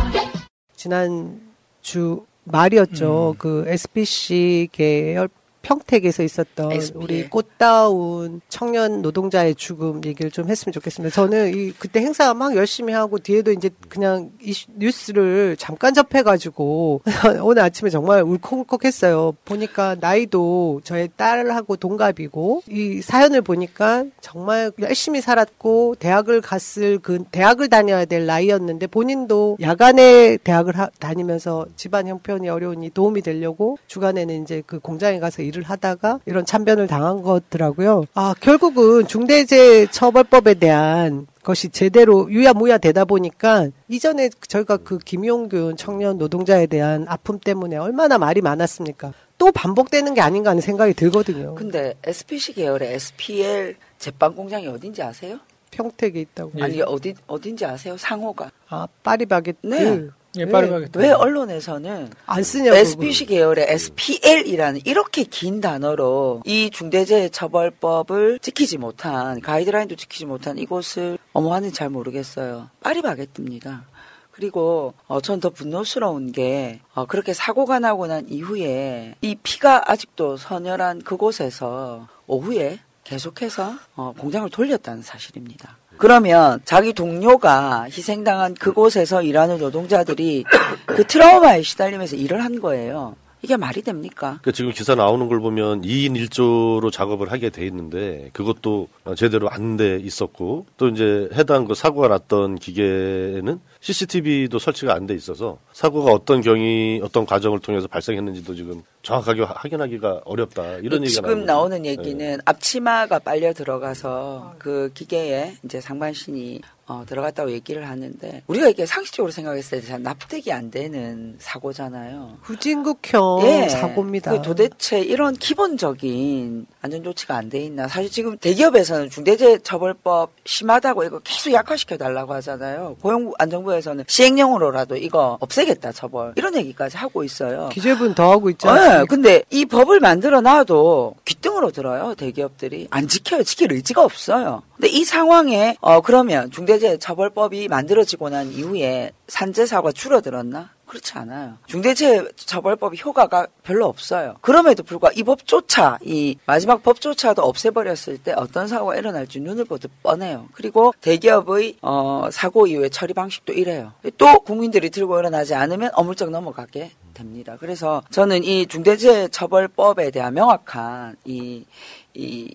지난 주 말이었죠. 그 SBC 계열 평택에서 있었던 우리 꽃다운 청년 노동자의 죽음 얘기를 좀 했으면 좋겠습니다. 저는 이 그때 행사 막 열심히 하고 뒤에도 이제 그냥 이 뉴스를 잠깐 접해가지고 오늘 아침에 정말 울컥울컥했어요. 보니까 나이도 저의 딸하고 동갑이고 이 사연을 보니까 정말 열심히 살았고 대학을 갔을 그 대학을 다녀야 될 나이였는데 본인도 야간에 대학을 하, 다니면서 집안 형편이 어려우니 도움이 되려고 주간에는 이제 그 공장에 가서 일을 하다가 이런 참변을 당한 거더라고요. 아, 결국은 중대재해처벌법에 대한 것이 제대로 유야무야 되다 보니까 이전에 저희가 그 김용균 청년 노동자에 대한 아픔 때문에 얼마나 말이 많았습니까? 또 반복되는 게 아닌가 하는 생각이 들거든요. 근데 SPC 계열의 SPL 제빵 공장이 어딘지 아세요? 평택에 있다고. 아니 어디 어딘지 아세요? 상호가. 아 파리바게뜨. 네. 예, 파리바게뜨. 왜 언론에서는 안 쓰냐고. SPC 계열의 SPL이라는 이렇게 긴 단어로 이 중대재해처벌법을 지키지 못한 가이드라인도 지키지 못한 이곳을 어머하는지 잘 모르겠어요. 파리바게뜨입니다. 그리고 어, 전 더 분노스러운 게 어, 그렇게 사고가 나고 난 이후에 이 피가 아직도 서늘한 그곳에서 오후에 계속해서 어, 공장을 돌렸다는 사실입니다. 그러면 자기 동료가 희생당한 그곳에서 일하는 노동자들이 그 트라우마에 시달리면서 일을 한 거예요. 이게 말이 됩니까? 그 지금 기사 나오는 걸 보면 2인 1조로 작업을 하게 돼 있는데 그것도 제대로 안 돼 있었고 또 이제 해당 그 사고가 났던 기계는 CCTV도 설치가 안 돼 있어서 사고가 어떤 경위 어떤 과정을 통해서 발생했는지도 지금 정확하게 확인하기가 어렵다 이런 얘기가 지금 나오는 나오는 거죠. 얘기는 네. 앞치마가 빨려 들어가서 그 기계에 이제 상반신이 어, 들어갔다고 얘기를 하는데 우리가 이게 상식적으로 생각했을 때잘 납득이 안 되는 사고잖아요. 후진국형 예. 사고입니다. 그 도대체 이런 기본적인 안전 조치가 안 돼 있나? 사실 지금 대기업에서는 중대재해처벌법 심하다고 이거 계속 약화시켜 달라고 하잖아요. 고용안정부에서는 시행령으로라도 이거 없애겠다 처벌 이런 얘기까지 하고 있어요. 기재부는 더 하고 네, 않습 니까? 근데 이 법을 만들어 놔도 귀등으로 들어요 대기업들이 안 지켜요 지킬 의지가 없어요. 근데 이 상황에 어 그러면 중대재해처벌법이 만들어지고 난 이후에 산재 사고가 줄어들었나? 그렇지 않아요. 중대재해처벌법이 효과가 별로 없어요. 그럼에도 불구하고 이 법조차 이 마지막 법조차도 없애버렸을 때 어떤 사고가 일어날지 눈을 보듯 뻔해요. 그리고 대기업의 어, 사고 이후에 처리 방식도 이래요. 또 국민들이 들고 일어나지 않으면 어물쩍 넘어가게 됩니다. 그래서 저는 이 중대재해처벌법에 대한 명확한 이, 이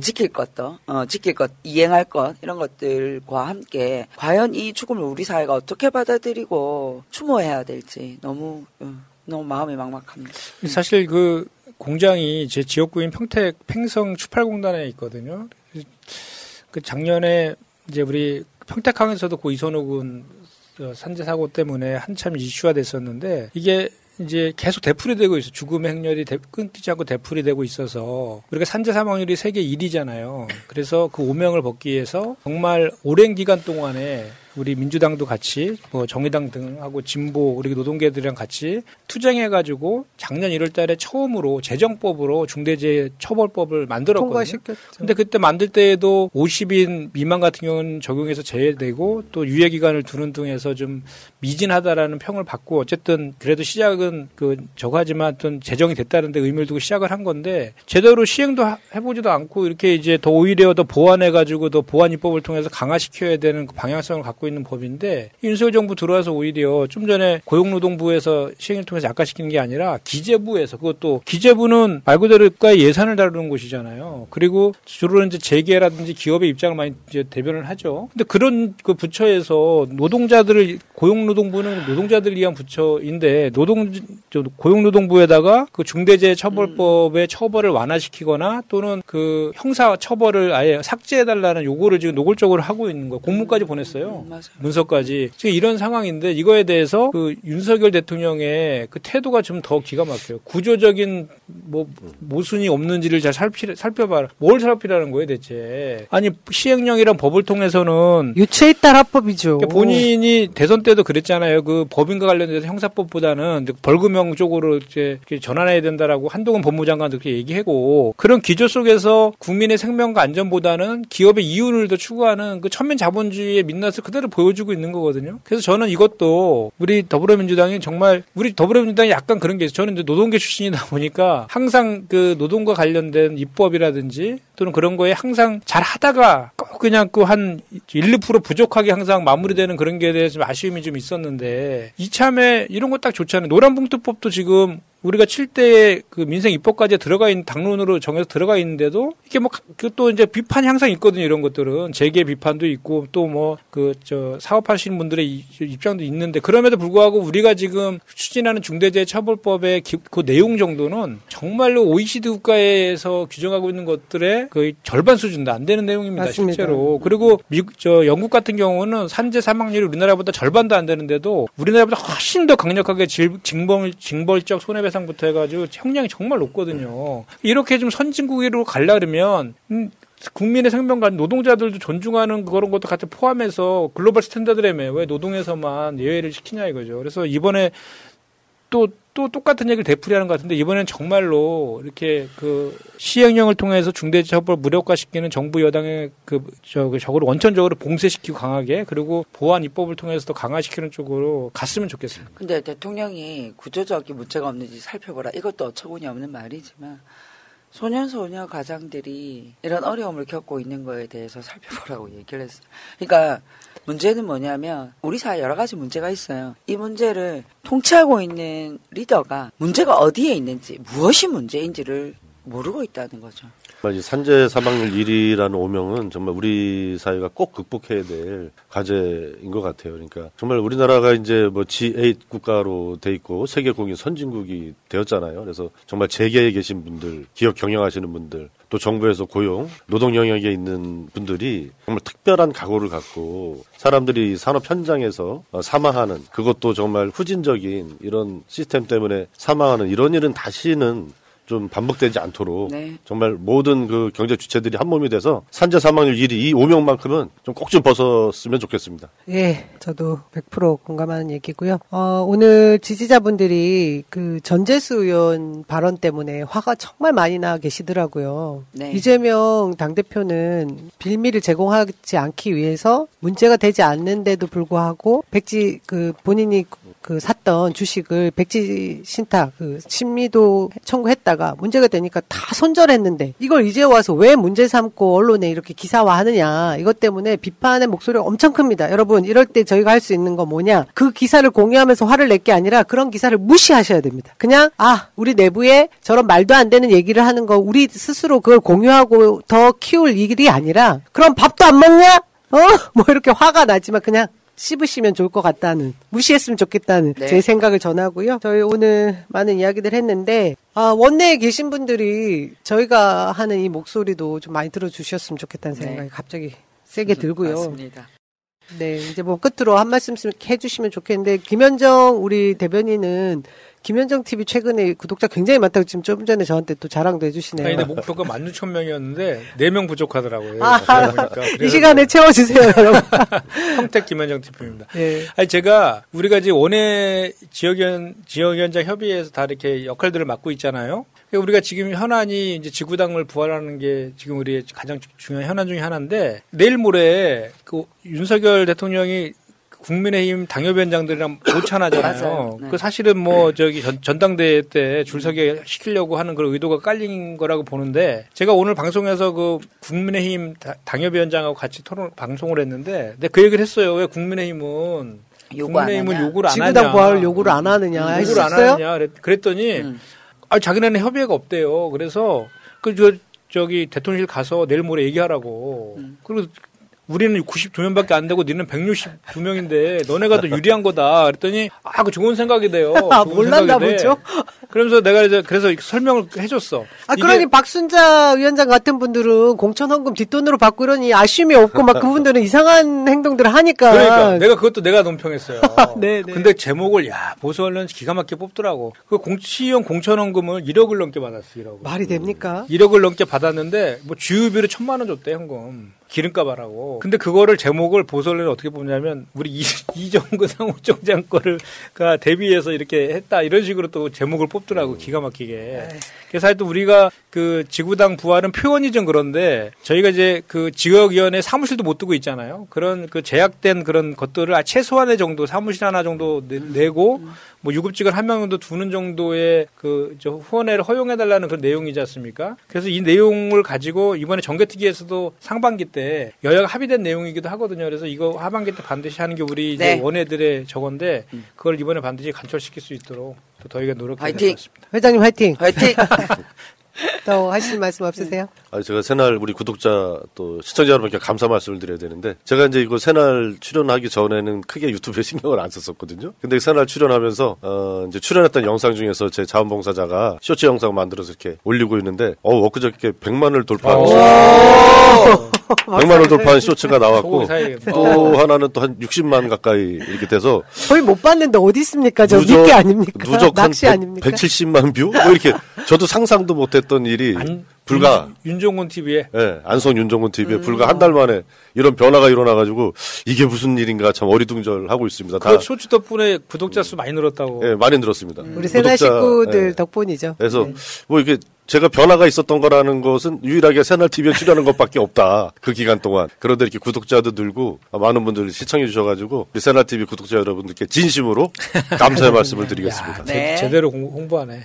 지킬 것도, 어, 지킬 것, 이행할 것, 이런 것들과 함께, 과연 이 죽음을 우리 사회가 어떻게 받아들이고 추모해야 될지 너무, 어, 너무 마음이 막막합니다. 사실 그 공장이 제 지역구인 평택 팽성 추팔공단에 있거든요. 그 작년에 이제 우리 평택항에서도 고 이선호 군 산재 사고 때문에 한참 이슈가 됐었는데 이게 이제 계속 되풀이되고 있어. 죽음의 행렬이 대- 끊기지 않고 되풀이되고 있어서 우리가 산재 사망률이 세계 1위잖아요. 그래서 그 오명을 벗기 위해서 정말 오랜 기간 동안에 우리 민주당도 같이 뭐 정의당 등하고 진보 우리 노동계들이랑 같이 투쟁해가지고 작년 1월달에 처음으로 재정법으로 중대재해처벌법을 만들었거든요. 통과시켰죠. 근데 그때 만들 때에도 50인 미만 같은 경우는 적용해서 제외되고 또 유예 기간을 두는 등해서 좀 미진하다라는 평을 받고 어쨌든 그래도 시작은 그 저거하지만 어떤 제정이 됐다는 데 의미를 두고 시작을 한 건데 제대로 시행도 하- 해보지도 않고 이렇게 이제 더 오히려 더 보완해 가지고 더 보완 입법을 통해서 강화시켜야 되는 그 방향성을 갖고 있는 법인데 윤석열 정부 들어와서 오히려 좀 전에 고용노동부에서 시행을 통해서 약화시키는 게 아니라 기재부에서 그것도 기재부는 말 그대로 국가의 예산을 다루는 곳이잖아요. 그리고 주로 이제 재계라든지 기업의 입장을 많이 이제 대변을 하죠. 근데 그런 그 부처에서 노동자들을 고용노동부는 노동자들을 위한 부처인데 노동 저 고용노동부에다가 그 중대재해처벌법의 처벌을 완화시키거나 또는 그 형사 처벌을 아예 삭제해달라는 요구를 지금 노골적으로 하고 있는 거예요. 공문까지 보냈어요. 문서까지. 지금 이런 상황인데 이거에 대해서 그 윤석열 대통령의 그 태도가 좀 더 기가 막혀요. 구조적인 뭐 모순이 없는지를 잘 살피, 살펴봐라. 뭘 살피라는 거예요, 대체. 아니 시행령이란 법을 통해서는 따라 합법이죠. 그러니까 본인이 대선 때도 그랬잖아요. 그 법인과 관련돼서 형사법보다는 벌금형 쪽으로 이제 전환해야 된다라고 한동훈 법무장관도 그렇게 얘기하고 그런 기조 속에서 국민의 생명과 안전보다는 기업의 이윤을 더 추구하는 그 천민 자본주의의 민낯을 그대로 보여주고 있는 거거든요. 그래서 저는 이것도 우리 더불어민주당이 정말 우리 더불어민주당이 약간 그런 게 있어요. 저는 이제 노동계 출신이다 보니까 항상 그 노동과 관련된 입법이라든지 또는 그런 거에 항상 잘 하다가 꼭 그냥 그 한 1, 2% 부족하게 항상 마무리되는 그런 게 대해서 좀 아쉬움이 좀 있었는데 이참에 이런 거 딱 좋잖아요. 노란봉투법도 지금 우리가 7대 그 민생 입법까지 들어가 있는 당론으로 정해서 들어가 있는데도 이게 뭐 또 이제 비판이 항상 있거든요. 이런 것들은 재계 비판도 있고 또 뭐 그 저 사업하시는 분들의 이- 입장도 있는데 그럼에도 불구하고 우리가 지금 추진하는 중대재해처벌법의 기- 그 내용 정도는 정말로 OECD 국가에서 규정하고 있는 것들의 거의 절반 수준도 안 되는 내용입니다. 맞습니다. 실제로 그리고 미국 저 영국 같은 경우는 산재 사망률이 우리나라보다 절반도 안 되는데도 우리나라보다 훨씬 더 강력하게 질- 징벌 징벌적 손해배 상부터 해가지고 형량이 정말 높거든요. 이렇게 좀 선진국으로 가려 그러면 음, 국민의 생명과 노동자들도 존중하는 그런 것도 같이 포함해서 글로벌 스탠다드라며 왜 노동에서만 예외를 시키냐 이거죠. 그래서 이번에 또, 또 똑같은 얘기를 되풀이하는 것 같은데 이번엔 정말로 이렇게 그 시행령을 통해서 중대재해처벌 무력화시키는 정부 여당의 그, 저, 그 저거를 원천적으로 봉쇄시키고 강하게 그리고 보안 입법을 통해서 더 강화시키는 쪽으로 갔으면 좋겠습니다. 근데 대통령이 구조적인 문제가 없는지 살펴보라. 이것도 어처구니 없는 말이지만 소년 소녀 가장들이 이런 어려움을 겪고 있는 거에 대해서 살펴보라고 얘기를 했어요. 그러니까 문제는 뭐냐면 우리 사회 여러 가지 문제가 있어요. 이 문제를 통치하고 있는 리더가 문제가 어디에 있는지 무엇이 문제인지를 모르고 있다는 거죠. 산재 사망률 1위라는 오명은 정말 우리 사회가 꼭 극복해야 될 과제인 것 같아요. 그러니까 정말 우리나라가 이제 뭐 G8 국가로 돼 있고 세계 공인 선진국이 되었잖아요. 그래서 정말 재계에 계신 분들, 기업 경영하시는 분들, 또 정부에서 고용, 노동 영역에 있는 분들이 정말 특별한 각오를 갖고 사람들이 산업 현장에서 어, 사망하는 그것도 정말 후진적인 이런 시스템 때문에 사망하는 이런 일은 다시는 좀 반복되지 않도록 네. 정말 모든 그 경제 주체들이 한 몸이 돼서 산재 사망률 1위 이 오명만큼은 좀 꼭 좀 벗었으면 좋겠습니다. 예, 저도 100% 공감하는 얘기고요. 어, 오늘 지지자분들이 그 전재수 의원 발언 때문에 화가 정말 많이 나 계시더라고요. 네. 이재명 당대표는 빌미를 제공하지 않기 위해서 문제가 되지 않는데도 불구하고 백지 그 본인이 그 샀던 주식을 백지 신탁 그 신미도 청구했다가 문제가 되니까 다 손절했는데 이걸 이제 와서 왜 문제 삼고 언론에 이렇게 기사화하느냐 이것 때문에 비판의 목소리가 엄청 큽니다. 여러분 이럴 때 저희가 할 수 있는 건 뭐냐 그 기사를 공유하면서 화를 낼 게 아니라 그런 기사를 무시하셔야 됩니다. 그냥 아 우리 내부에 저런 말도 안 되는 얘기를 하는 거 우리 스스로 그걸 공유하고 더 키울 일이 아니라 그럼 밥도 안 먹냐? 어? 뭐 이렇게 화가 나지만 그냥 씹으시면 좋을 것 같다는 무시했으면 좋겠다는 네. 제 생각을 전하고요. 저희 오늘 많은 이야기들 했는데 아, 원내에 계신 분들이 저희가 하는 이 목소리도 좀 많이 들어주셨으면 좋겠다는 네. 생각이 갑자기 세게 들고요. 맞습니다. 네, 이제 뭐 끝으로 한 말씀씩 해주시면 좋겠는데 김현정 우리 대변인은 김현정 TV 최근에 구독자 굉장히 많다고 지금 좀 전에 저한테 또 자랑도 해주시네요. 아니, 근데 목표가 16,000명이었는데 4명 부족하더라고요. 아. 이 시간에 채워주세요, 여러분. 평택 김현정 TV입니다. 예. 아니 제가 우리가 이제 원외 지역위원 지역위원장 협의회에서 다 이렇게 역할들을 맡고 있잖아요. 그러니까 우리가 지금 현안이 이제 지구당을 부활하는 게 지금 우리의 가장 중요한 현안 중에 하나인데 내일 모레 그 윤석열 대통령이 국민의힘 당협위원장들이랑 오찬하잖아요. 네. 그 사실은 뭐 저기 전, 전당대회 때 줄 서게 시키려고 하는 그런 의도가 깔린 거라고 보는데 제가 오늘 방송에서 그 국민의힘 다- 당협위원장하고 같이 토론 방송을 했는데 근데 그 얘기를 했어요. 왜 국민의힘은 요구 국민의힘은? 요구를 안 하냐? 지구당 부활을 요구를 안 하느냐 요구를 안? 하느냐 그랬- 그랬더니 아 자기네는 협의회가 없대요. 그래서 그저 저기 대통령실 가서 내일 모레 얘기하라고. 그리고 우리는 92명밖에 안 되고 니는 162명인데 너네가 더 유리한 거다. 그랬더니 아 그 좋은 생각이 돼요. 아, 몰랐나. 보죠? 그러면서 내가 이제 그래서 설명을 해줬어. 아, 그러니 박순자 위원장 같은 분들은 공천 헌금 뒷돈으로 받고 이러니 아쉬움이 없고 막 그분들은 이상한 행동들을 하니까. 그러니까 내가 그것도 내가 논평했어요. 네, 네. 근데 제목을 야 보수 언론 기가 막히게 뽑더라고. 그 공치형 공천원금을 1억을 넘게 받았어. 1억. 말이 됩니까? 1억을 넘게 받았는데 뭐 주유비로 천만 원 줬대 현금. 기름값 하라고. 근데 그거를 제목을 보수언론이 어떻게 보냐면 우리 이, 이정근 상무총장 거를가 대비해서 이렇게 했다 이런 식으로 또 제목을 뽑더라고 기가 막히게. 그래서 하여튼 우리가 그 지구당 부활은 표현이 좀 그런데 저희가 이제 그 지역위원회 사무실도 못 두고 있잖아요. 그런 그 제약된 그런 것들을 아, 최소한의 정도 사무실 하나 정도 내, 고 뭐 유급직원 한명 정도 두는 정도의 그 저 후원회를 허용해 달라는 그런 내용이지 않습니까? 그래서 이 내용을 가지고 이번에 정개특위에서도 상반기 때 여야가 합의된 내용이기도 하거든요. 그래서 이거 하반기 때 반드시 하는 게 우리 이제 네. 원회들의 저건데 그걸 이번에 반드시 간철시킬 수 있도록 또 저희가 노력해야 화이팅! 될것 같습니다. 회장님 화이팅! 화이팅! 또 하실 말씀 없으세요? 아, 제가 새날 우리 구독자 또 시청자 여러분께 감사 말씀을 드려야 되는데 제가 이제 이거 새날 출연하기 전에는 크게 유튜브에 신경을 안 썼었거든요. 근데 새날 출연하면서 어 이제 출연했던 영상 중에서 제 자원봉사자가 쇼츠 영상 만들어서 이렇게 올리고 있는데 어 엊그저께 100만을 돌파한 쇼 100만을 돌파한 쇼츠가 나왔고 사야겠네. 또 하나는 또 한 60만 가까이 이렇게 돼서 거의 못 봤는데 어디 있습니까? 저 누적- 미끼 아닙니까? 누적 한 낚시 아닙니까? 170만 view? 뭐 이렇게 저도 상상도 못했던 일이 불과 윤종군 TV에 예, 안성 윤종군 TV에 음. 불과 한 달 만에 이런 변화가 일어나가지고 이게 무슨 일인가 참 어리둥절하고 있습니다. 다 그 쇼츠 덕분에 구독자 수 많이 늘었다고. 예, 많이 늘었습니다. 우리 새날 식구들 예. 덕분이죠. 그래서 네. 뭐 이게 제가 변화가 있었던 거라는 것은 유일하게 새날 TV에 출연한 것밖에 없다. 그 기간 동안. 그런데 이렇게 구독자도 늘고 많은 분들이 시청해 주셔가지고 우리 새날 TV 구독자 여러분들께 진심으로 감사의 말씀을 드리겠습니다. 네. 제, 대로 홍보하네.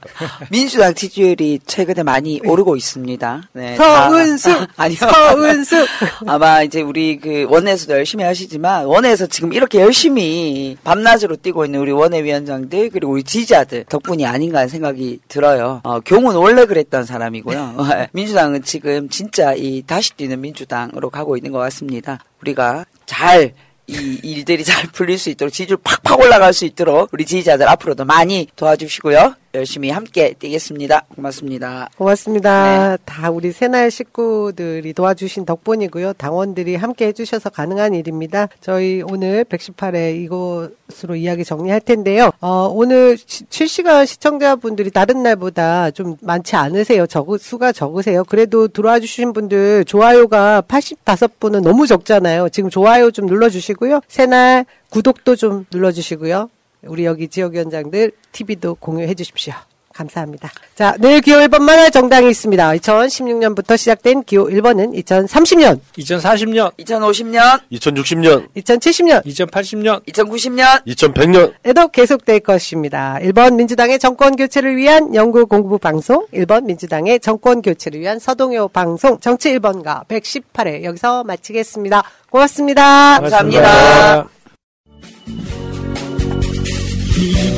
민주당 지지율이 최근에 많이 오르고 있습니다. 네, 서은숙! 다- 아니요. 서은숙! 아마 이제 우리 그 원내에서도 열심히 하시지만 원내에서 지금 이렇게 열심히 밤낮으로 뛰고 있는 우리 원내 위원장들 그리고 우리 지지자들 덕분이 아닌가 하는 생각이 들어요. 어, 경은 원래 그랬던 사람이고요. 민주당은 지금 진짜 이 다시 뛰는 민주당으로 가고 있는 것 같습니다. 우리가 잘 이 일들이 잘 풀릴 수 있도록 지지율 팍팍 올라갈 수 있도록 우리 지지자들 앞으로도 많이 도와주시고요. 열심히 함께 뛰겠습니다. 고맙습니다. 고맙습니다. 네. 다 우리 새날 식구들이 도와주신 덕분이고요. 당원들이 함께 해주셔서 가능한 일입니다. 저희 오늘 118회 이곳으로 이야기 정리할 텐데요. 어, 오늘 시- 실시간 시청자분들이 다른 날보다 좀 많지 않으세요. 적, 수가 적으세요. 그래도 들어와 주신 분들 좋아요가 85분은 너무 적잖아요. 지금 좋아요 좀 눌러주시고요. 새날 구독도 좀 눌러주시고요. 우리 여기 지역위원장들 TV도 공유해 주십시오. 감사합니다. 자, 내일 기호 1번 만화 정당이 있습니다. 2016년부터 시작된 기호 1번은 2030년, 2040년, 2050년, 2060년, 2070년, 2080년, 2090년, 2100년 에도 계속될 것입니다. 1번 민주당의 정권 교체를 위한 연구 공부 방송, 1번 민주당의 정권 교체를 위한 서동요 방송, 정치 1번가 118회 여기서 마치겠습니다. 고맙습니다. 감사합니다.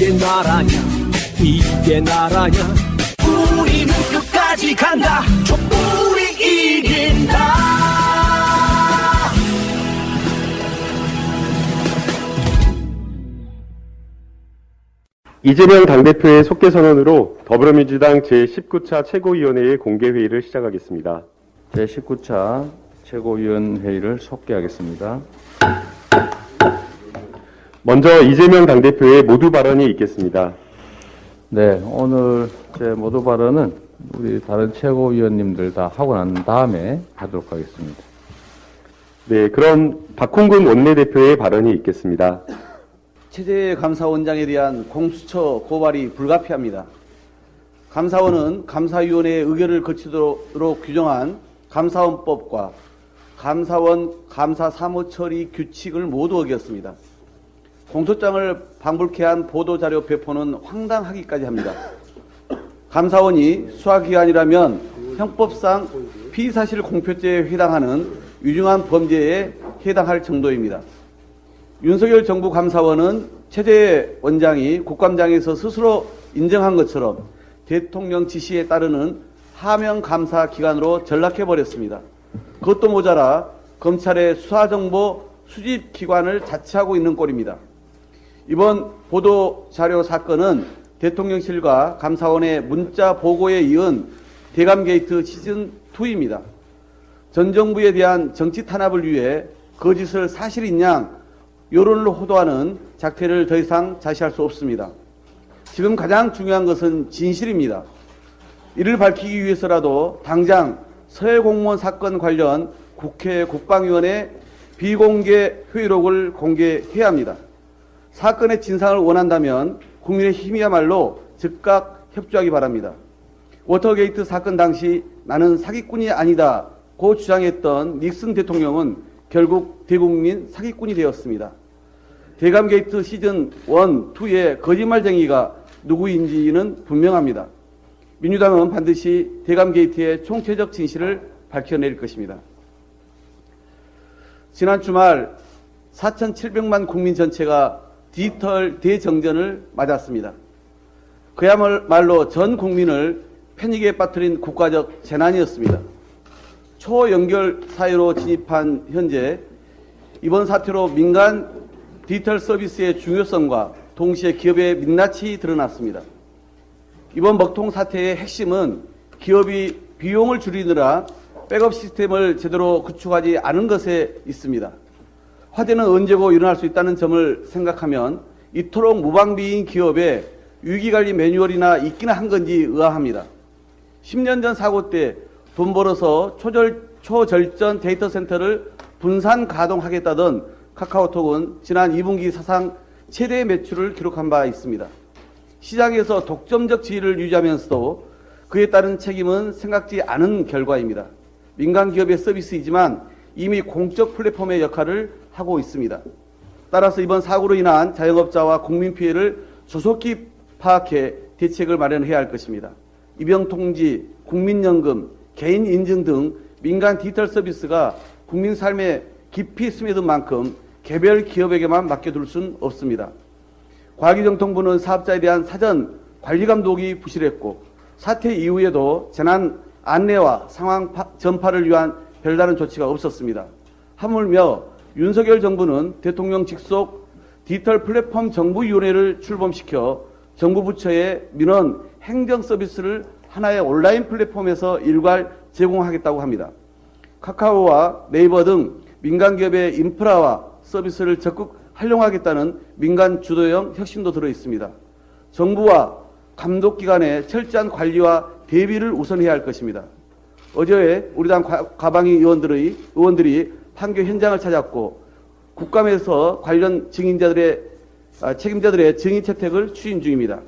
이게 나라냐 이게 나라냐 우리는 끝까지 간다 촛불이 이긴다 이재명 당대표의 속개 선언으로 더불어민주당 제19차 최고위원회의 공개회의를 시작하겠습니다. 제19차 최고위원회의를 속개하겠습니다. 먼저 이재명 당대표의 모두 발언이 있겠습니다. 네, 오늘 제 모두 발언은 우리 다른 최고위원님들 다 하고 난 다음에 하도록 하겠습니다. 네, 그럼 박홍근 원내대표의 발언이 있겠습니다. 최재 감사원장에 대한 공수처 고발이 불가피합니다. 감사원은 감사위원회의 의결을 거치도록 규정한 감사원법과 감사원 감사 사무처리 규칙을 모두 어겼습니다. 공소장을 방불케 한 보도자료 배포는 황당하기까지 합니다. 감사원이 수사기관이라면 형법상 피사실 공표죄에 해당하는 유중한 범죄에 해당할 정도입니다. 윤석열 정부 감사원은 최재 원장이 국감장에서 스스로 인정한 것처럼 대통령 지시에 따르는 하명 감사 기관으로 전락해 버렸습니다. 그것도 모자라 검찰의 수사정보 수집 기관을 자처하고 있는 꼴입니다. 이번 보도 자료 사건은 대통령실과 감사원의 문자 보고에 이은 대감 게이트 시즌 2입니다. 전 정부에 대한 정치 탄압을 위해 거짓을 사실인 양 여론을 호도하는 작태를 더 이상 좌시할 수 없습니다. 지금 가장 중요한 것은 진실입니다. 이를 밝히기 위해서라도 당장 서해 공무원 사건 관련 국회 국방위원회 비공개 회의록을 공개해야 합니다. 사건의 진상을 원한다면 국민의 힘이야말로 즉각 협조하기 바랍니다. 워터게이트 사건 당시 나는 사기꾼이 아니다고 주장했던 닉슨 대통령은 결국 대국민 사기꾼이 되었습니다. 대감게이트 시즌 1, 2의 거짓말쟁이가 누구인지는 분명합니다. 민주당은 반드시 대감게이트의 총체적 진실을 밝혀낼 것입니다. 지난 주말 4,700만 국민 전체가 디지털 대정전을 맞았습니다. 그야말로 전 국민을 패닉에 빠뜨린 국가적 재난이었습니다. 초연결 사회로 진입한 현재 이번 사태로 민간 디지털 서비스의 중요성과 동시에 기업의 민낯이 드러났습니다. 이번 먹통 사태의 핵심은 기업이 비용을 줄이느라 백업 시스템을 제대로 구축하지 않은 것에 있습니다. 화재는 언제고 일어날 수 있다는 점을 생각하면 이토록 무방비인 기업에 위기관리 매뉴얼이나 있기는 한 건지 의아합니다. 10년 전 사고 때 돈 벌어서 초절, 초절전 데이터 센터를 분산 가동하겠다던 카카오톡은 지난 2분기 사상 최대 매출을 기록한 바 있습니다. 시장에서 독점적 지위를 유지하면서도 그에 따른 책임은 생각지 않은 결과입니다. 민간 기업의 서비스이지만 이미 공적 플랫폼의 역할을 하고 있습니다. 따라서 이번 사고로 인한 자영업자와 국민 피해를 조속히 파악해 대책을 마련해야 할 것입니다. 입영통지, 국민연금, 개인 인증 등 민간 디지털 서비스가 국민 삶에 깊이 스며든 만큼 개별 기업에게만 맡겨둘 수는 없습니다. 과기정통부는 사업자에 대한 사전 관리 감독이 부실했고 사태 이후에도 재난 안내와 상황 전파를 위한 별다른 조치가 없었습니다. 하물며 윤석열 정부는 대통령 직속 디지털 플랫폼 정부위원회를 출범시켜 정부 부처의 민원 행정 서비스를 하나의 온라인 플랫폼에서 일괄 제공하겠다고 합니다. 카카오와 네이버 등 민간 기업의 인프라와 서비스를 적극 활용하겠다는 민간 주도형 혁신도 들어 있습니다. 정부와 감독기관의 철저한 관리와 대비를 우선해야 할 것입니다. 어제 우리 당 가방위 의원들의 의원들이 판교 현장을 찾았고 국감에서 관련 증인자들의 아, 책임자들의 증인 채택을 추진 중입니다.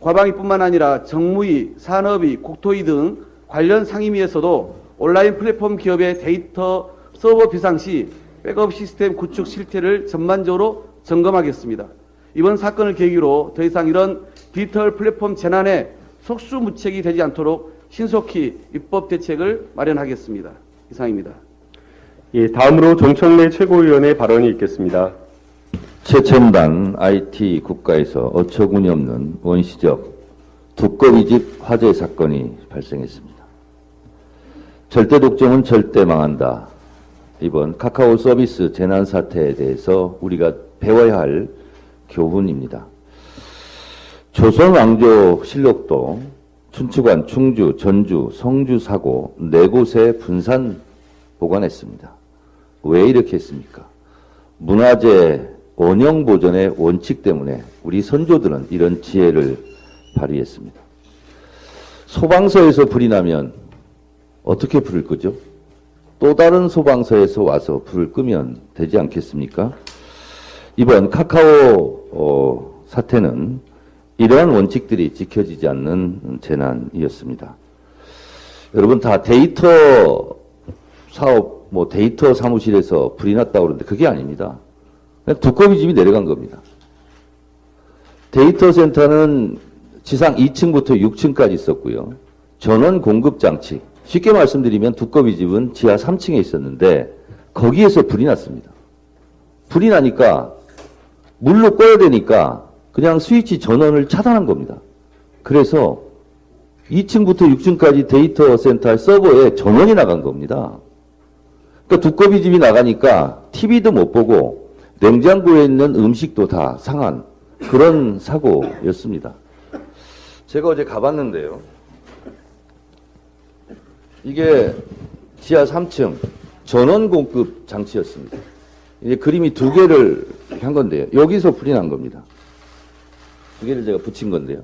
과방위뿐만 아니라 정무위, 산업위, 국토위 등 관련 상임위에서도 온라인 플랫폼 기업의 데이터 서버 비상 시 백업 시스템 구축 실태를 전반적으로 점검하겠습니다. 이번 사건을 계기로 더 이상 이런 디지털 플랫폼 재난에 속수무책이 되지 않도록 신속히 입법 대책을 마련하겠습니다. 이상입니다. 예, 다음으로 정청래 최고위원의 발언이 있겠습니다. 최첨단 IT 국가에서 어처구니 없는 원시적 두꺼비집 화재 사건이 발생했습니다. 절대 독점은 절대 망한다. 이번 카카오 서비스 재난 사태에 대해서 우리가 배워야 할 교훈입니다. 조선 왕조 실록도 춘추관, 충주, 전주, 성주 사고 네 곳에 분산 보관했습니다. 왜 이렇게 했습니까? 문화재 원형 보존의 원칙 때문에 우리 선조들은 이런 지혜를 발휘했습니다. 소방서에서 불이 나면 어떻게 불을 끄죠? 또 다른 소방서에서 와서 불을 끄면 되지 않겠습니까? 이번 카카오 어, 사태는 이러한 원칙들이 지켜지지 않는 재난이었습니다. 여러분 다 데이터 사업, 뭐 데이터 사무실에서 불이 났다고 그러는데 그게 아닙니다. 두꺼비 집이 내려간 겁니다. 데이터 센터는 지상 2층부터 6층까지 있었고요. 전원 공급 장치, 쉽게 말씀드리면 두꺼비 집은 지하 3층에 있었는데 거기에서 불이 났습니다. 불이 나니까 물로 꺼야 되니까 그냥 스위치 전원을 차단한 겁니다. 그래서 2층부터 6층까지 데이터 센터 서버에 전원이 나간 겁니다. 그러니까 두꺼비 집이 나가니까 TV도 못 보고 냉장고에 있는 음식도 다 상한 그런 사고였습니다. 제가 어제 가봤는데요. 이게 지하 3층 전원 공급 장치였습니다. 이제 그림이 두 개를 한 건데요. 여기서 불이 난 겁니다. 두 개를 제가 붙인 건데요.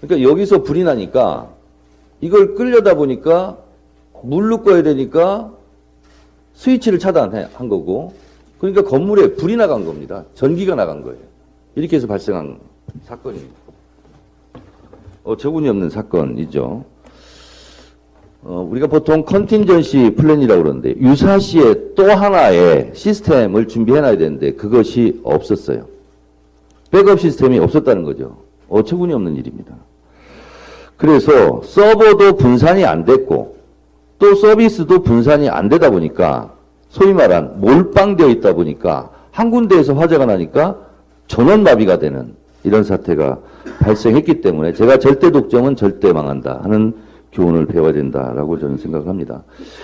그러니까 여기서 불이 나니까 이걸 끌려다 보니까 물로 꺼야 되니까 스위치를 차단한 거고 그러니까 건물에 불이 나간 겁니다. 전기가 나간 거예요. 이렇게 해서 발생한 사건입니다. 어처구니 없는 사건이죠. 어, 우리가 보통 contingency plan이라고 그러는데 유사시에 또 하나의 시스템을 준비해놔야 되는데 그것이 없었어요. 백업 시스템이 없었다는 거죠. 어처구니 없는 일입니다. 그래서 서버도 분산이 안 됐고 또 서비스도 분산이 안 되다 보니까 소위 말한 몰빵되어 있다 보니까 한 군데에서 화재가 나니까 전원 마비가 되는 이런 사태가 발생했기 때문에 제가 절대 독점은 절대 망한다 하는 교훈을 배워야 된다라고 저는 생각합니다.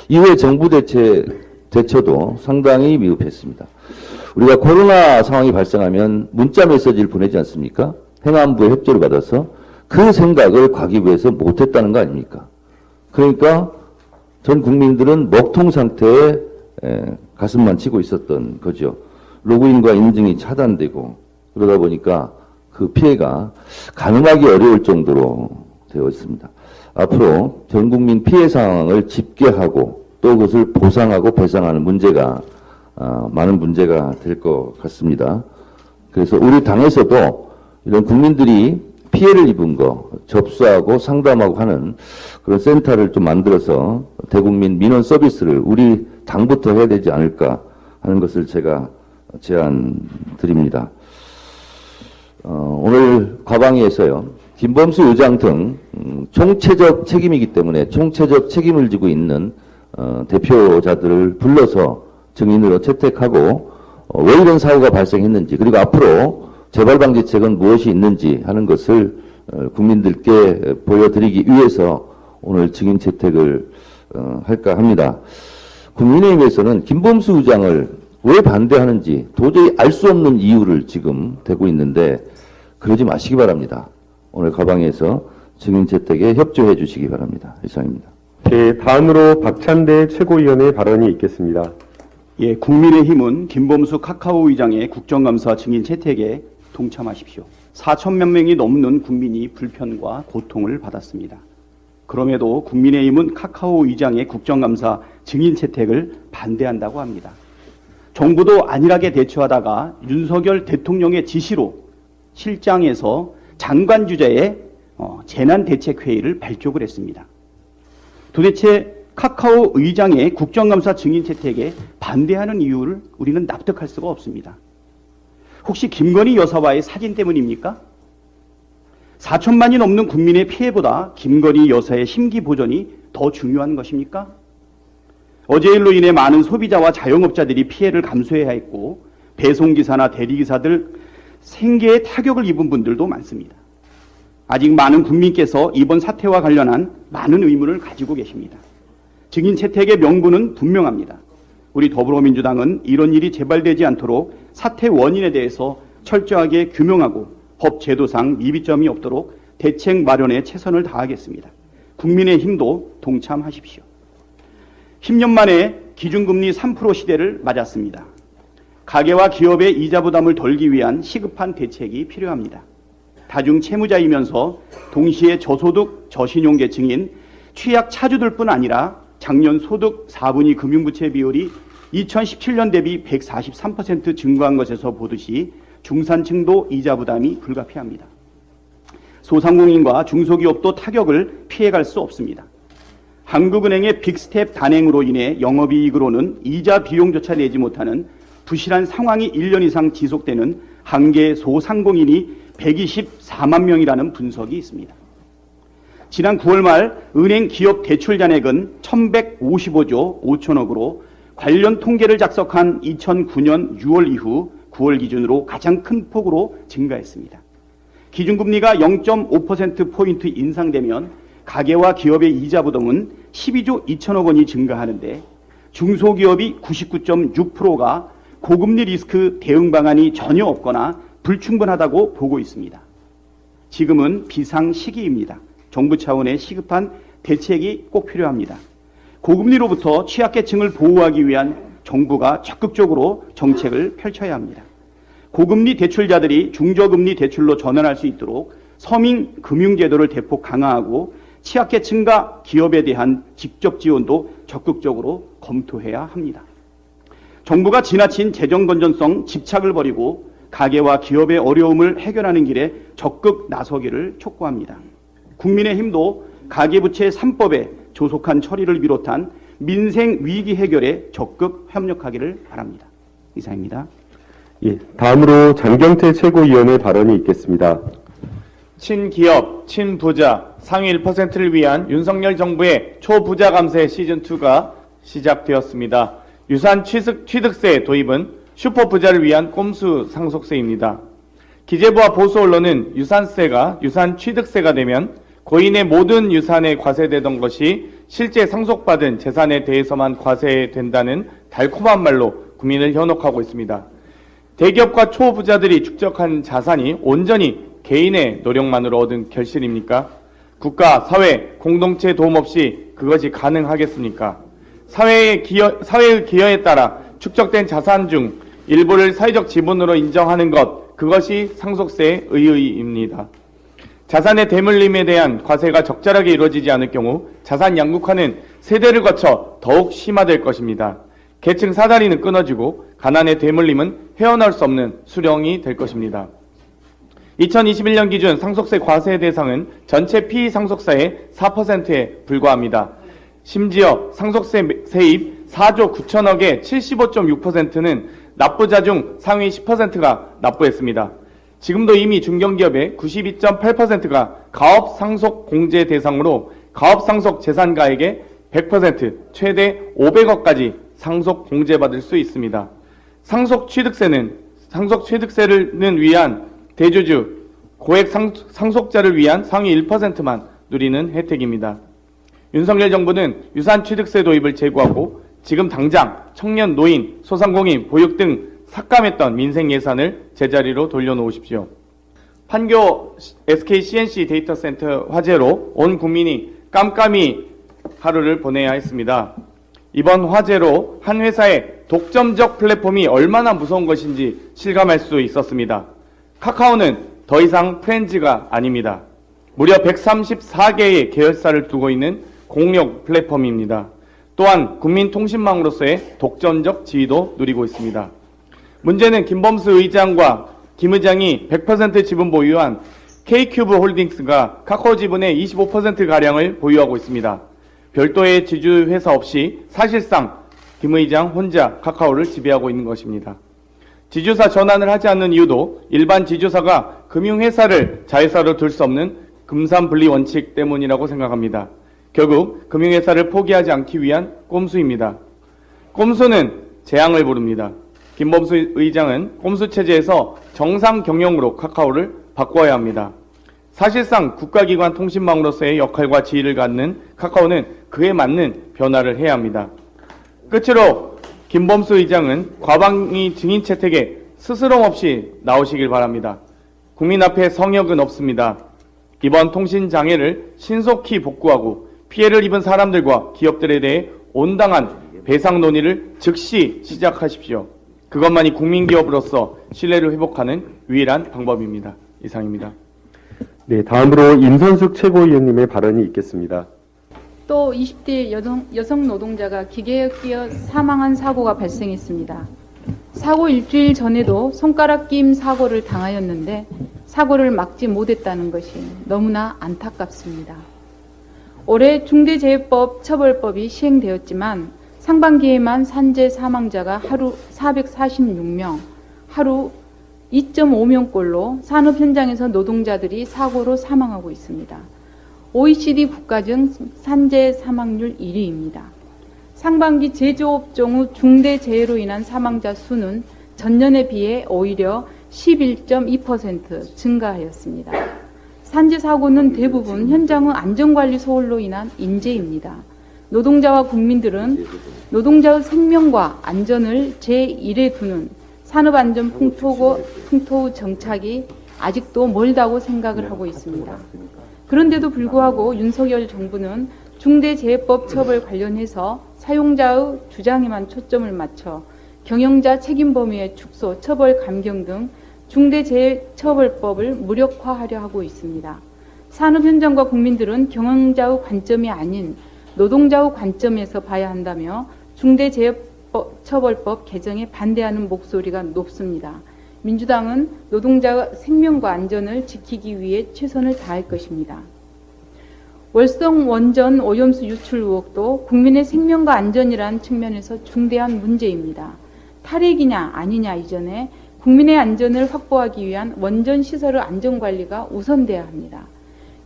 이후에 정부 대체 대처도 상당히 미흡했습니다. 우리가 코로나 상황이 발생하면 문자 메시지를 보내지 않습니까? 행안부의 협조를 받아서 그 생각을 과기부에서 못했다는 거 아닙니까? 그러니까 전 국민들은 먹통 상태에 가슴만 치고 있었던 거죠. 로그인과 인증이 차단되고 그러다 보니까 그 피해가 가늠하기 어려울 정도로 되어 있습니다. 앞으로 전 국민 피해 상황을 집계하고 또 그것을 보상하고 배상하는 문제가 어, 많은 문제가 될 것 같습니다. 그래서 우리 당에서도 이런 국민들이 피해를 입은 거 접수하고 상담하고 하는 그런 센터를 좀 만들어서 대국민 민원 서비스를 우리 당부터 해야 되지 않을까 하는 것을 제가 제안 드립니다. 어, 오늘 과방위에서요. 김범수 의장 등 음, 총체적 책임이기 때문에 총체적 책임을 지고 있는 어, 대표자들을 불러서 증인으로 채택하고 어, 왜 이런 사고가 발생했는지 그리고 앞으로 재발 방지책은 무엇이 있는지 하는 것을 어, 국민들께 보여드리기 위해서 오늘 증인 채택을 어, 할까 합니다. 국민의힘에서는 김범수 의장을 왜 반대하는지 도저히 알 수 없는 이유를 지금 대고 있는데 그러지 마시기 바랍니다. 오늘 가방에서 증인 채택에 협조해 주시기 바랍니다. 이상입니다. 네, 다음으로 박찬대 최고위원의 발언이 있겠습니다. 예, 국민의힘은 김범수 카카오 의장의 국정감사 증인 채택에 동참하십시오. 4천몇 명이 넘는 국민이 불편과 고통을 받았습니다. 그럼에도 국민의힘은 카카오 의장의 국정감사 증인 채택을 반대한다고 합니다. 정부도 안일하게 대처하다가 윤석열 대통령의 지시로 실장에서 장관 주재의 어, 재난대책회의를 발족을 했습니다. 도대체 카카오 의장의 국정감사 증인 채택에 반대하는 이유를 우리는 납득할 수가 없습니다. 혹시 김건희 여사와의 사진 때문입니까? 4천만이 넘는 국민의 피해보다 김건희 여사의 심기 보전이 더 중요한 것입니까? 어제 일로 인해 많은 소비자와 자영업자들이 피해를 감수해야 했고 배송기사나 대리기사들 생계에 타격을 입은 분들도 많습니다. 아직 많은 국민께서 이번 사태와 관련한 많은 의문을 가지고 계십니다. 증인 채택의 명분은 분명합니다. 우리 더불어민주당은 이런 일이 재발되지 않도록 사태 원인에 대해서 철저하게 규명하고 법 제도상 미비점이 없도록 대책 마련에 최선을 다하겠습니다. 국민의 힘도 동참하십시오. 10년 만에 기준금리 3% 시대를 맞았습니다. 가계와 기업의 이자 부담을 덜기 위한 시급한 대책이 필요합니다. 다중 채무자이면서 동시에 저소득 저신용 계층인 취약 차주들 뿐 아니라 작년 소득 4분위 금융부채 비율이 2017년 대비 143% 증가한 것에서 보듯이 중산층도 이자 부담이 불가피합니다. 소상공인과 중소기업도 타격을 피해갈 수 없습니다. 한국은행의 big step 단행으로 인해 영업이익으로는 이자 비용조차 내지 못하는 부실한 상황이 1년 이상 지속되는 한계 소상공인이 124만 명이라는 분석이 있습니다. 지난 9월 말 은행 기업 대출 잔액은 1155조 5천억으로 관련 통계를 작성한 2009년 6월 이후 9월 기준으로 가장 큰 폭으로 증가했습니다. 기준금리가 0.5%포인트 인상되면 가계와 기업의 이자 부담은 12조 2천억 원이 증가하는데 중소기업이 99.6%가 고금리 리스크 대응 방안이 전혀 없거나 불충분하다고 보고 있습니다. 지금은 비상 시기입니다. 정부 차원의 시급한 대책이 꼭 필요합니다. 고금리로부터 취약계층을 보호하기 위한 정부가 적극적으로 정책을 펼쳐야 합니다. 고금리 대출자들이 중저금리 대출로 전환할 수 있도록 서민 금융제도를 대폭 강화하고 취약계층과 기업에 대한 직접 지원도 적극적으로 검토해야 합니다. 정부가 지나친 재정 건전성 집착을 버리고 가계와 기업의 어려움을 해결하는 길에 적극 나서기를 촉구합니다. 국민의힘도 가계부채 3법의 조속한 처리를 비롯한 민생 위기 해결에 적극 협력하기를 바랍니다. 이상입니다. 예, 다음으로 장경태 최고위원의 발언이 있겠습니다. 친기업, 친부자, 상위 1%를 위한 윤석열 정부의 초부자 감세 시즌2가 시작되었습니다. 유산 취득, 취득세 도입은 슈퍼부자를 위한 꼼수 상속세입니다. 기재부와 보수 언론은 유산세가 유산 취득세가 되면 고인의 모든 유산에 과세되던 것이 실제 상속받은 재산에 대해서만 과세된다는 달콤한 말로 국민을 현혹하고 있습니다. 대기업과 초부자들이 축적한 자산이 온전히 개인의 노력만으로 얻은 결실입니까? 국가, 사회, 공동체 도움 없이 그것이 가능하겠습니까? 사회의 기여, 사회의 기여에 따라 축적된 자산 중 일부를 사회적 지분으로 인정하는 것, 그것이 상속세의 의의입니다. 자산의 대물림에 대한 과세가 적절하게 이루어지지 않을 경우 자산 양극화는 세대를 거쳐 더욱 심화될 것입니다. 계층 사다리는 끊어지고 가난의 대물림은 헤어나올 수 없는 수령이 될 것입니다. 2021년 기준 상속세 과세 대상은 전체 피의 상속사의 4%에 불과합니다. 심지어 상속세 세입 4조 9천억의 75.6%는 납부자 중 상위 10%가 납부했습니다. 지금도 이미 중견기업의 92.8%가 가업 상속 공제 대상으로 가업 상속 재산가액의 100% 최대 500억까지 상속 공제받을 수 있습니다. 상속 취득세는 상속 취득세를 위한 대주주 고액 상, 상속자를 위한 상위 1%만 누리는 혜택입니다. 윤석열 정부는 유산 취득세 도입을 제고하고 지금 당장 청년, 노인, 소상공인, 보육 등 삭감했던 민생 예산을 제자리로 돌려놓으십시오. 판교 SK C&C 데이터 센터 화재로 온 국민이 깜깜이 하루를 보내야 했습니다. 이번 화재로 한 회사의 독점적 플랫폼이 얼마나 무서운 것인지 실감할 수 있었습니다. 카카오는 더 이상 friends가 아닙니다. 무려 134개의 계열사를 두고 있는 공룡 플랫폼입니다. 또한 국민통신망으로서의 독점적 지위도 누리고 있습니다. 문제는 김범수 의장과 김 의장이 100% 지분 보유한 K큐브 홀딩스가 카카오 지분의 25%가량을 보유하고 있습니다. 별도의 지주 회사 없이 사실상 김 의장 혼자 카카오를 지배하고 있는 것입니다. 지주사 전환을 하지 않는 이유도 일반 지주사가 금융회사를 자회사로 둘 수 없는 금산분리 원칙 때문이라고 생각합니다. 결국 금융회사를 포기하지 않기 위한 꼼수입니다. 꼼수는 재앙을 부릅니다. 김범수 의장은 꼼수 체제에서 정상 경영으로 카카오를 바꿔야 합니다. 사실상 국가기관 통신망으로서의 역할과 지위를 갖는 카카오는 그에 맞는 변화를 해야 합니다. 끝으로 김범수 의장은 과방위 증인 채택에 스스럼 없이 나오시길 바랍니다. 국민 앞에 성역은 없습니다. 이번 통신 장애를 신속히 복구하고 피해를 입은 사람들과 기업들에 대해 온당한 배상 논의를 즉시 시작하십시오. 그것만이 국민기업으로서 신뢰를 회복하는 유일한 방법입니다. 이상입니다. 네, 다음으로 임선숙 최고위원님의 발언이 있겠습니다. 또 20대 여성, 여성 노동자가 기계에 끼어 사망한 사고가 발생했습니다. 사고 일주일 전에도 손가락 낌 사고를 당하였는데 사고를 막지 못했다는 것이 너무나 안타깝습니다. 올해 중대재해법 처벌법이 시행되었지만 상반기에만 산재 사망자가 하루 446명, 하루 2.5명꼴로 산업 현장에서 노동자들이 사고로 사망하고 있습니다. OECD 국가 중 산재 사망률 1위입니다. 상반기 제조업종 후 중대 재해로 인한 사망자 수는 전년에 비해 오히려 11.2% 증가하였습니다. 산재 사고는 대부분 현장의 안전관리 소홀로 인한 인재입니다. 노동자와 국민들은 노동자의 생명과 안전을 제1에 두는 산업안전 풍토고, 풍토 정착이 아직도 멀다고 생각을 하고 있습니다. 그런데도 불구하고 윤석열 정부는 중대재해법 처벌 관련해서 사용자의 주장에만 초점을 맞춰 경영자 책임 범위의 축소, 처벌 감경 등 중대재해처벌법을 무력화하려 하고 있습니다. 산업 현장과 국민들은 경영자의 관점이 아닌 노동자의 관점에서 봐야 한다며 중대재해처벌법 개정에 반대하는 목소리가 높습니다. 민주당은 노동자의 생명과 안전을 지키기 위해 최선을 다할 것입니다. 월성 원전 오염수 유출 의혹도 국민의 생명과 안전이라는 측면에서 중대한 문제입니다. 탈핵이냐 아니냐 이전에 국민의 안전을 확보하기 위한 원전 시설의 안전관리가 우선돼야 합니다.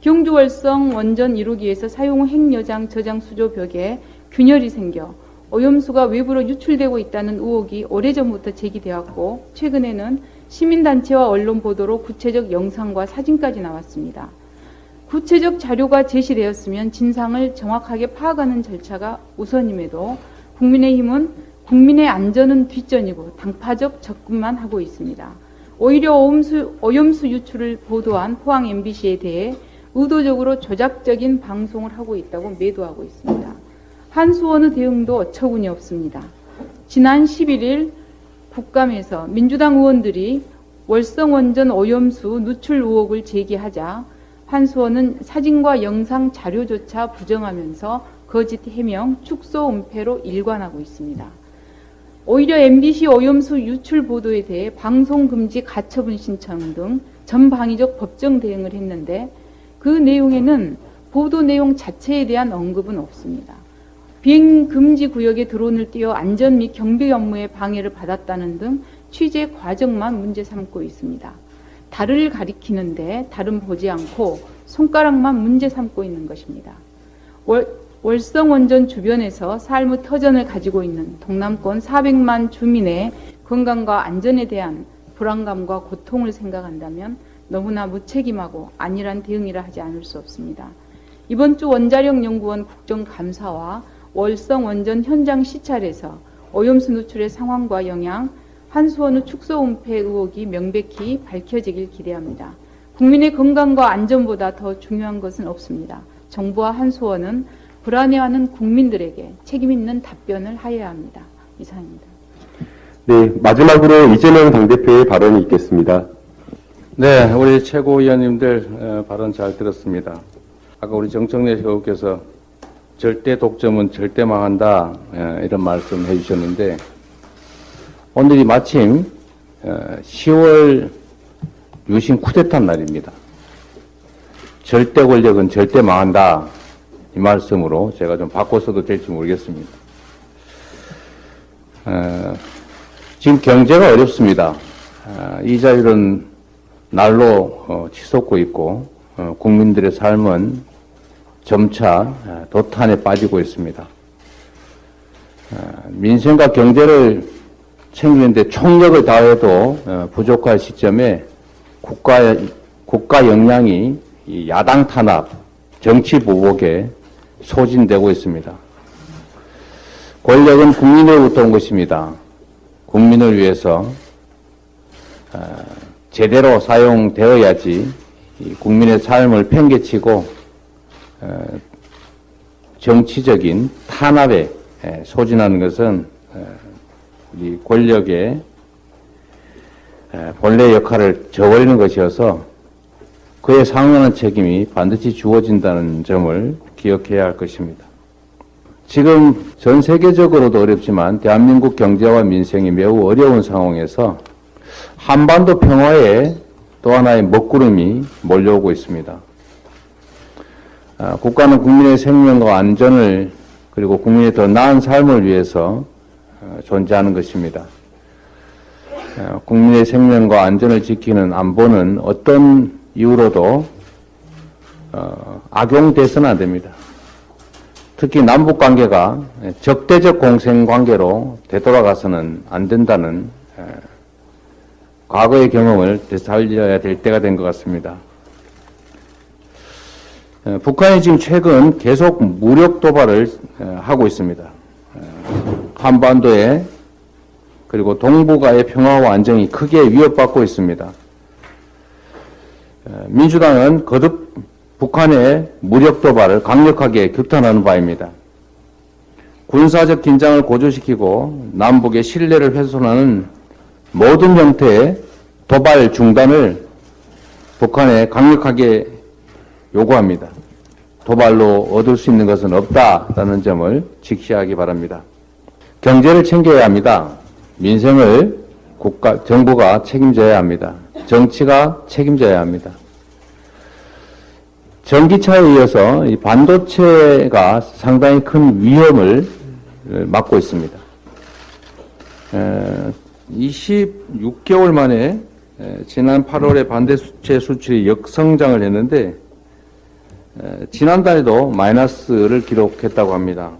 경주 월성 원전 1호기에서 사용 핵여장 저장 수조 벽에 균열이 생겨 오염수가 외부로 유출되고 있다는 의혹이 오래전부터 제기되었고 최근에는 시민단체와 언론 보도로 구체적 영상과 사진까지 나왔습니다. 구체적 자료가 제시되었으면 진상을 정확하게 파악하는 절차가 우선임에도 국민의힘은 국민의 안전은 뒷전이고 당파적 접근만 하고 있습니다. 오히려 오염수, 오염수 유출을 보도한 포항 MBC에 대해 의도적으로 조작적인 방송을 하고 있다고 매도하고 있습니다. 한수원의 대응도 어처구니 없습니다. 지난 11일 국감에서 민주당 의원들이 월성원전 오염수 누출 의혹을 제기하자 한수원은 사진과 영상 자료조차 부정하면서 거짓 해명, 축소 은폐로 일관하고 있습니다. 오히려 MBC 오염수 유출 보도에 대해 방송 금지 가처분 신청 등 전방위적 법정 대응을 했는데 그 내용에는 보도 내용 자체에 대한 언급은 없습니다. 비행 금지 구역에 드론을 띄워 안전 및 경비 업무에 방해를 받았다는 등 취재 과정만 문제 삼고 있습니다. 달을 가리키는데 달은 보지 않고 손가락만 문제 삼고 있는 것입니다. 월, 월성 원전 주변에서 삶의 터전을 가지고 있는 동남권 400만 주민의 건강과 안전에 대한 불안감과 고통을 생각한다면 너무나 무책임하고 안일한 대응이라 하지 않을 수 없습니다. 이번 주 원자력 연구원 국정감사와 월성 원전 현장 시찰에서 오염수 누출의 상황과 영향, 한수원의 축소 은폐 의혹이 명백히 밝혀지길 기대합니다. 국민의 건강과 안전보다 더 중요한 것은 없습니다. 정부와 한수원은 불안해하는 국민들에게 책임 있는 답변을 하여야 합니다. 이상입니다. 네, 마지막으로 이재명 당대표의 발언이 있겠습니다. 네, 우리 최고위원님들 어, 발언 잘 들었습니다. 아까 우리 정청래 의원께서 절대 독점은 절대 망한다 어, 이런 말씀 해주셨는데 오늘이 마침 10월 유신 쿠데타 날입니다. 절대 권력은 절대 망한다 이 말씀으로 제가 좀 바꿔서도 될지 모르겠습니다. 어, 지금 경제가 어렵습니다. 어, 이자율은 날로 어, 치솟고 있고 어, 국민들의 삶은 점차 어, 도탄에 빠지고 있습니다. 어, 민생과 경제를 챙기는데 총력을 다해도 어, 부족할 시점에 국가 국가 역량이 이 야당 탄압, 정치 보복에 소진되고 있습니다. 권력은 국민으로부터 온 것입니다. 국민을 위해서 어, 제대로 사용되어야지 이 국민의 삶을 팽개치고 어, 정치적인 탄압에 에, 소진하는 것은 어, 우리 권력의 에, 본래 역할을 저버리는 것이어서 그에 상응하는 책임이 반드시 주어진다는 점을 기억해야 할 것입니다. 지금 전 세계적으로도 어렵지만 대한민국 경제와 민생이 매우 어려운 상황에서 한반도 평화에 또 하나의 먹구름이 몰려오고 있습니다. 아, 국가는 국민의 생명과 안전을 그리고 국민의 더 나은 삶을 위해서 어, 존재하는 것입니다. 어, 국민의 생명과 안전을 지키는 안보는 어떤 이유로도 어, 악용돼서는 안 됩니다. 특히 남북 관계가 적대적 공생 관계로 되돌아가서는 안 된다는 에, 과거의 경험을 되살려야 될 때가 된 것 같습니다. 에, 북한이 지금 최근 계속 무력 도발을 에, 하고 있습니다. 에, 한반도에 그리고 동북아의 평화와 안정이 크게 위협받고 있습니다. 에, 민주당은 거듭 북한의 무력 도발을 강력하게 규탄하는 바입니다. 군사적 긴장을 고조시키고 남북의 신뢰를 훼손하는 모든 형태의 도발 중단을 북한에 강력하게 요구합니다. 도발로 얻을 수 있는 것은 없다라는 점을 직시하기 바랍니다. 경제를 챙겨야 합니다. 민생을 국가, 정부가 책임져야 합니다. 정치가 책임져야 합니다. 전기차에 이어서 이 반도체가 상당히 큰 위험을 맞고 있습니다. 에, 26개월 만에 에, 지난 8월에 반도체 수출이 역성장을 했는데 에, 지난달에도 마이너스를 기록했다고 합니다.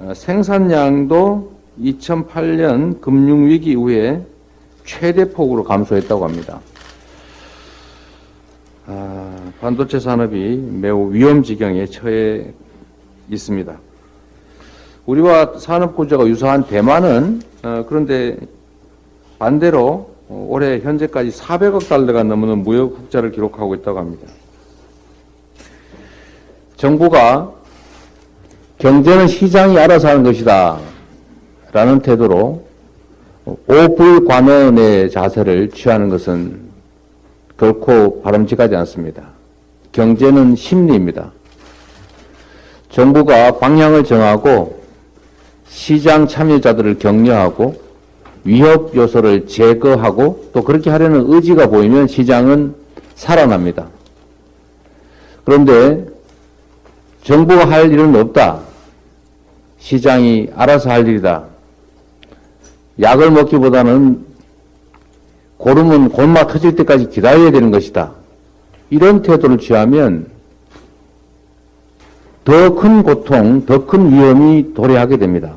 어, 생산량도 2008년 금융위기 이후에 최대 폭으로 감소했다고 합니다. 아, 반도체 산업이 매우 위험 지경에 처해 있습니다. 우리와 산업 구조가 유사한 대만은 어, 그런데 반대로 어, 올해 현재까지 400억 달러가 넘는 무역 흑자를 기록하고 있다고 합니다. 정부가 경제는 시장이 알아서 하는 것이다 라는 태도로 오불관원의 자세를 취하는 것은 결코 바람직하지 않습니다. 경제는 심리입니다. 정부가 방향을 정하고 시장 참여자들을 격려하고 위협 요소를 제거하고 또 그렇게 하려는 의지가 보이면 시장은 살아납니다. 그런데 정부가 할 일은 없다. 시장이 알아서 할 일이다. 약을 먹기보다는 고름은 골마 터질 때까지 기다려야 되는 것이다. 이런 태도를 취하면 더 큰 고통, 더 큰 위험이 도래하게 됩니다.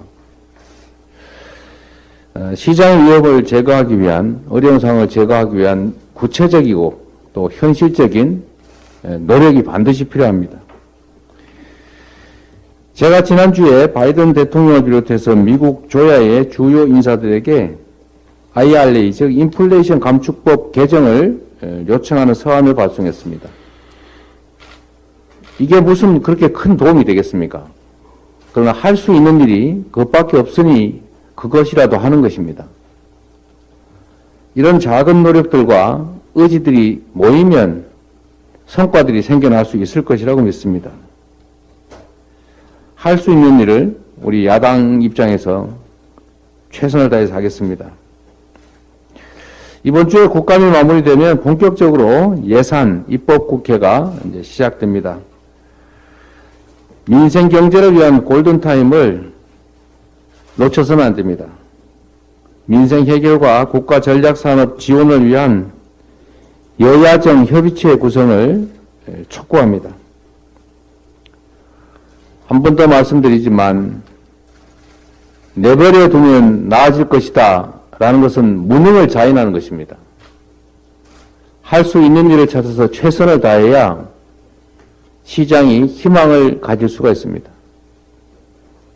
어, 시장의 위협을 제거하기 위한, 어려운 상황을 제거하기 위한 구체적이고 또 현실적인 노력이 반드시 필요합니다. 제가 지난주에 바이든 대통령을 비롯해서 미국 조야의 주요 인사들에게 IRA, 즉 인플레이션 감축법 개정을 요청하는 서한을 발송했습니다. 이게 무슨 그렇게 큰 도움이 되겠습니까? 그러나 할 수 있는 일이 그것밖에 없으니 그것이라도 하는 것입니다. 이런 작은 노력들과 의지들이 모이면 성과들이 생겨날 수 있을 것이라고 믿습니다. 할 수 있는 일을 우리 야당 입장에서 최선을 다해서 하겠습니다. 이번 주에 국감이 마무리되면 본격적으로 예산 입법 국회가 이제 시작됩니다. 민생 경제를 위한 골든타임을 놓쳐서는 안 됩니다. 민생 해결과 국가 전략 산업 지원을 위한 여야정 협의체 구성을 촉구합니다. 한 번 더 말씀드리지만 내버려 두면 나아질 것이다 라는 것은 무능을 자인하는 것입니다. 할 수 있는 일을 찾아서 최선을 다해야 시장이 희망을 가질 수가 있습니다.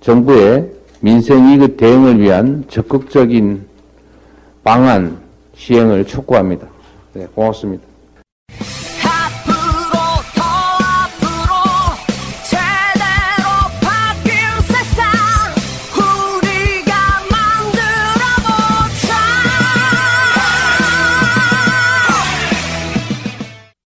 정부의 민생 이익 대응을 위한 적극적인 방안 시행을 촉구합니다. 네, 고맙습니다.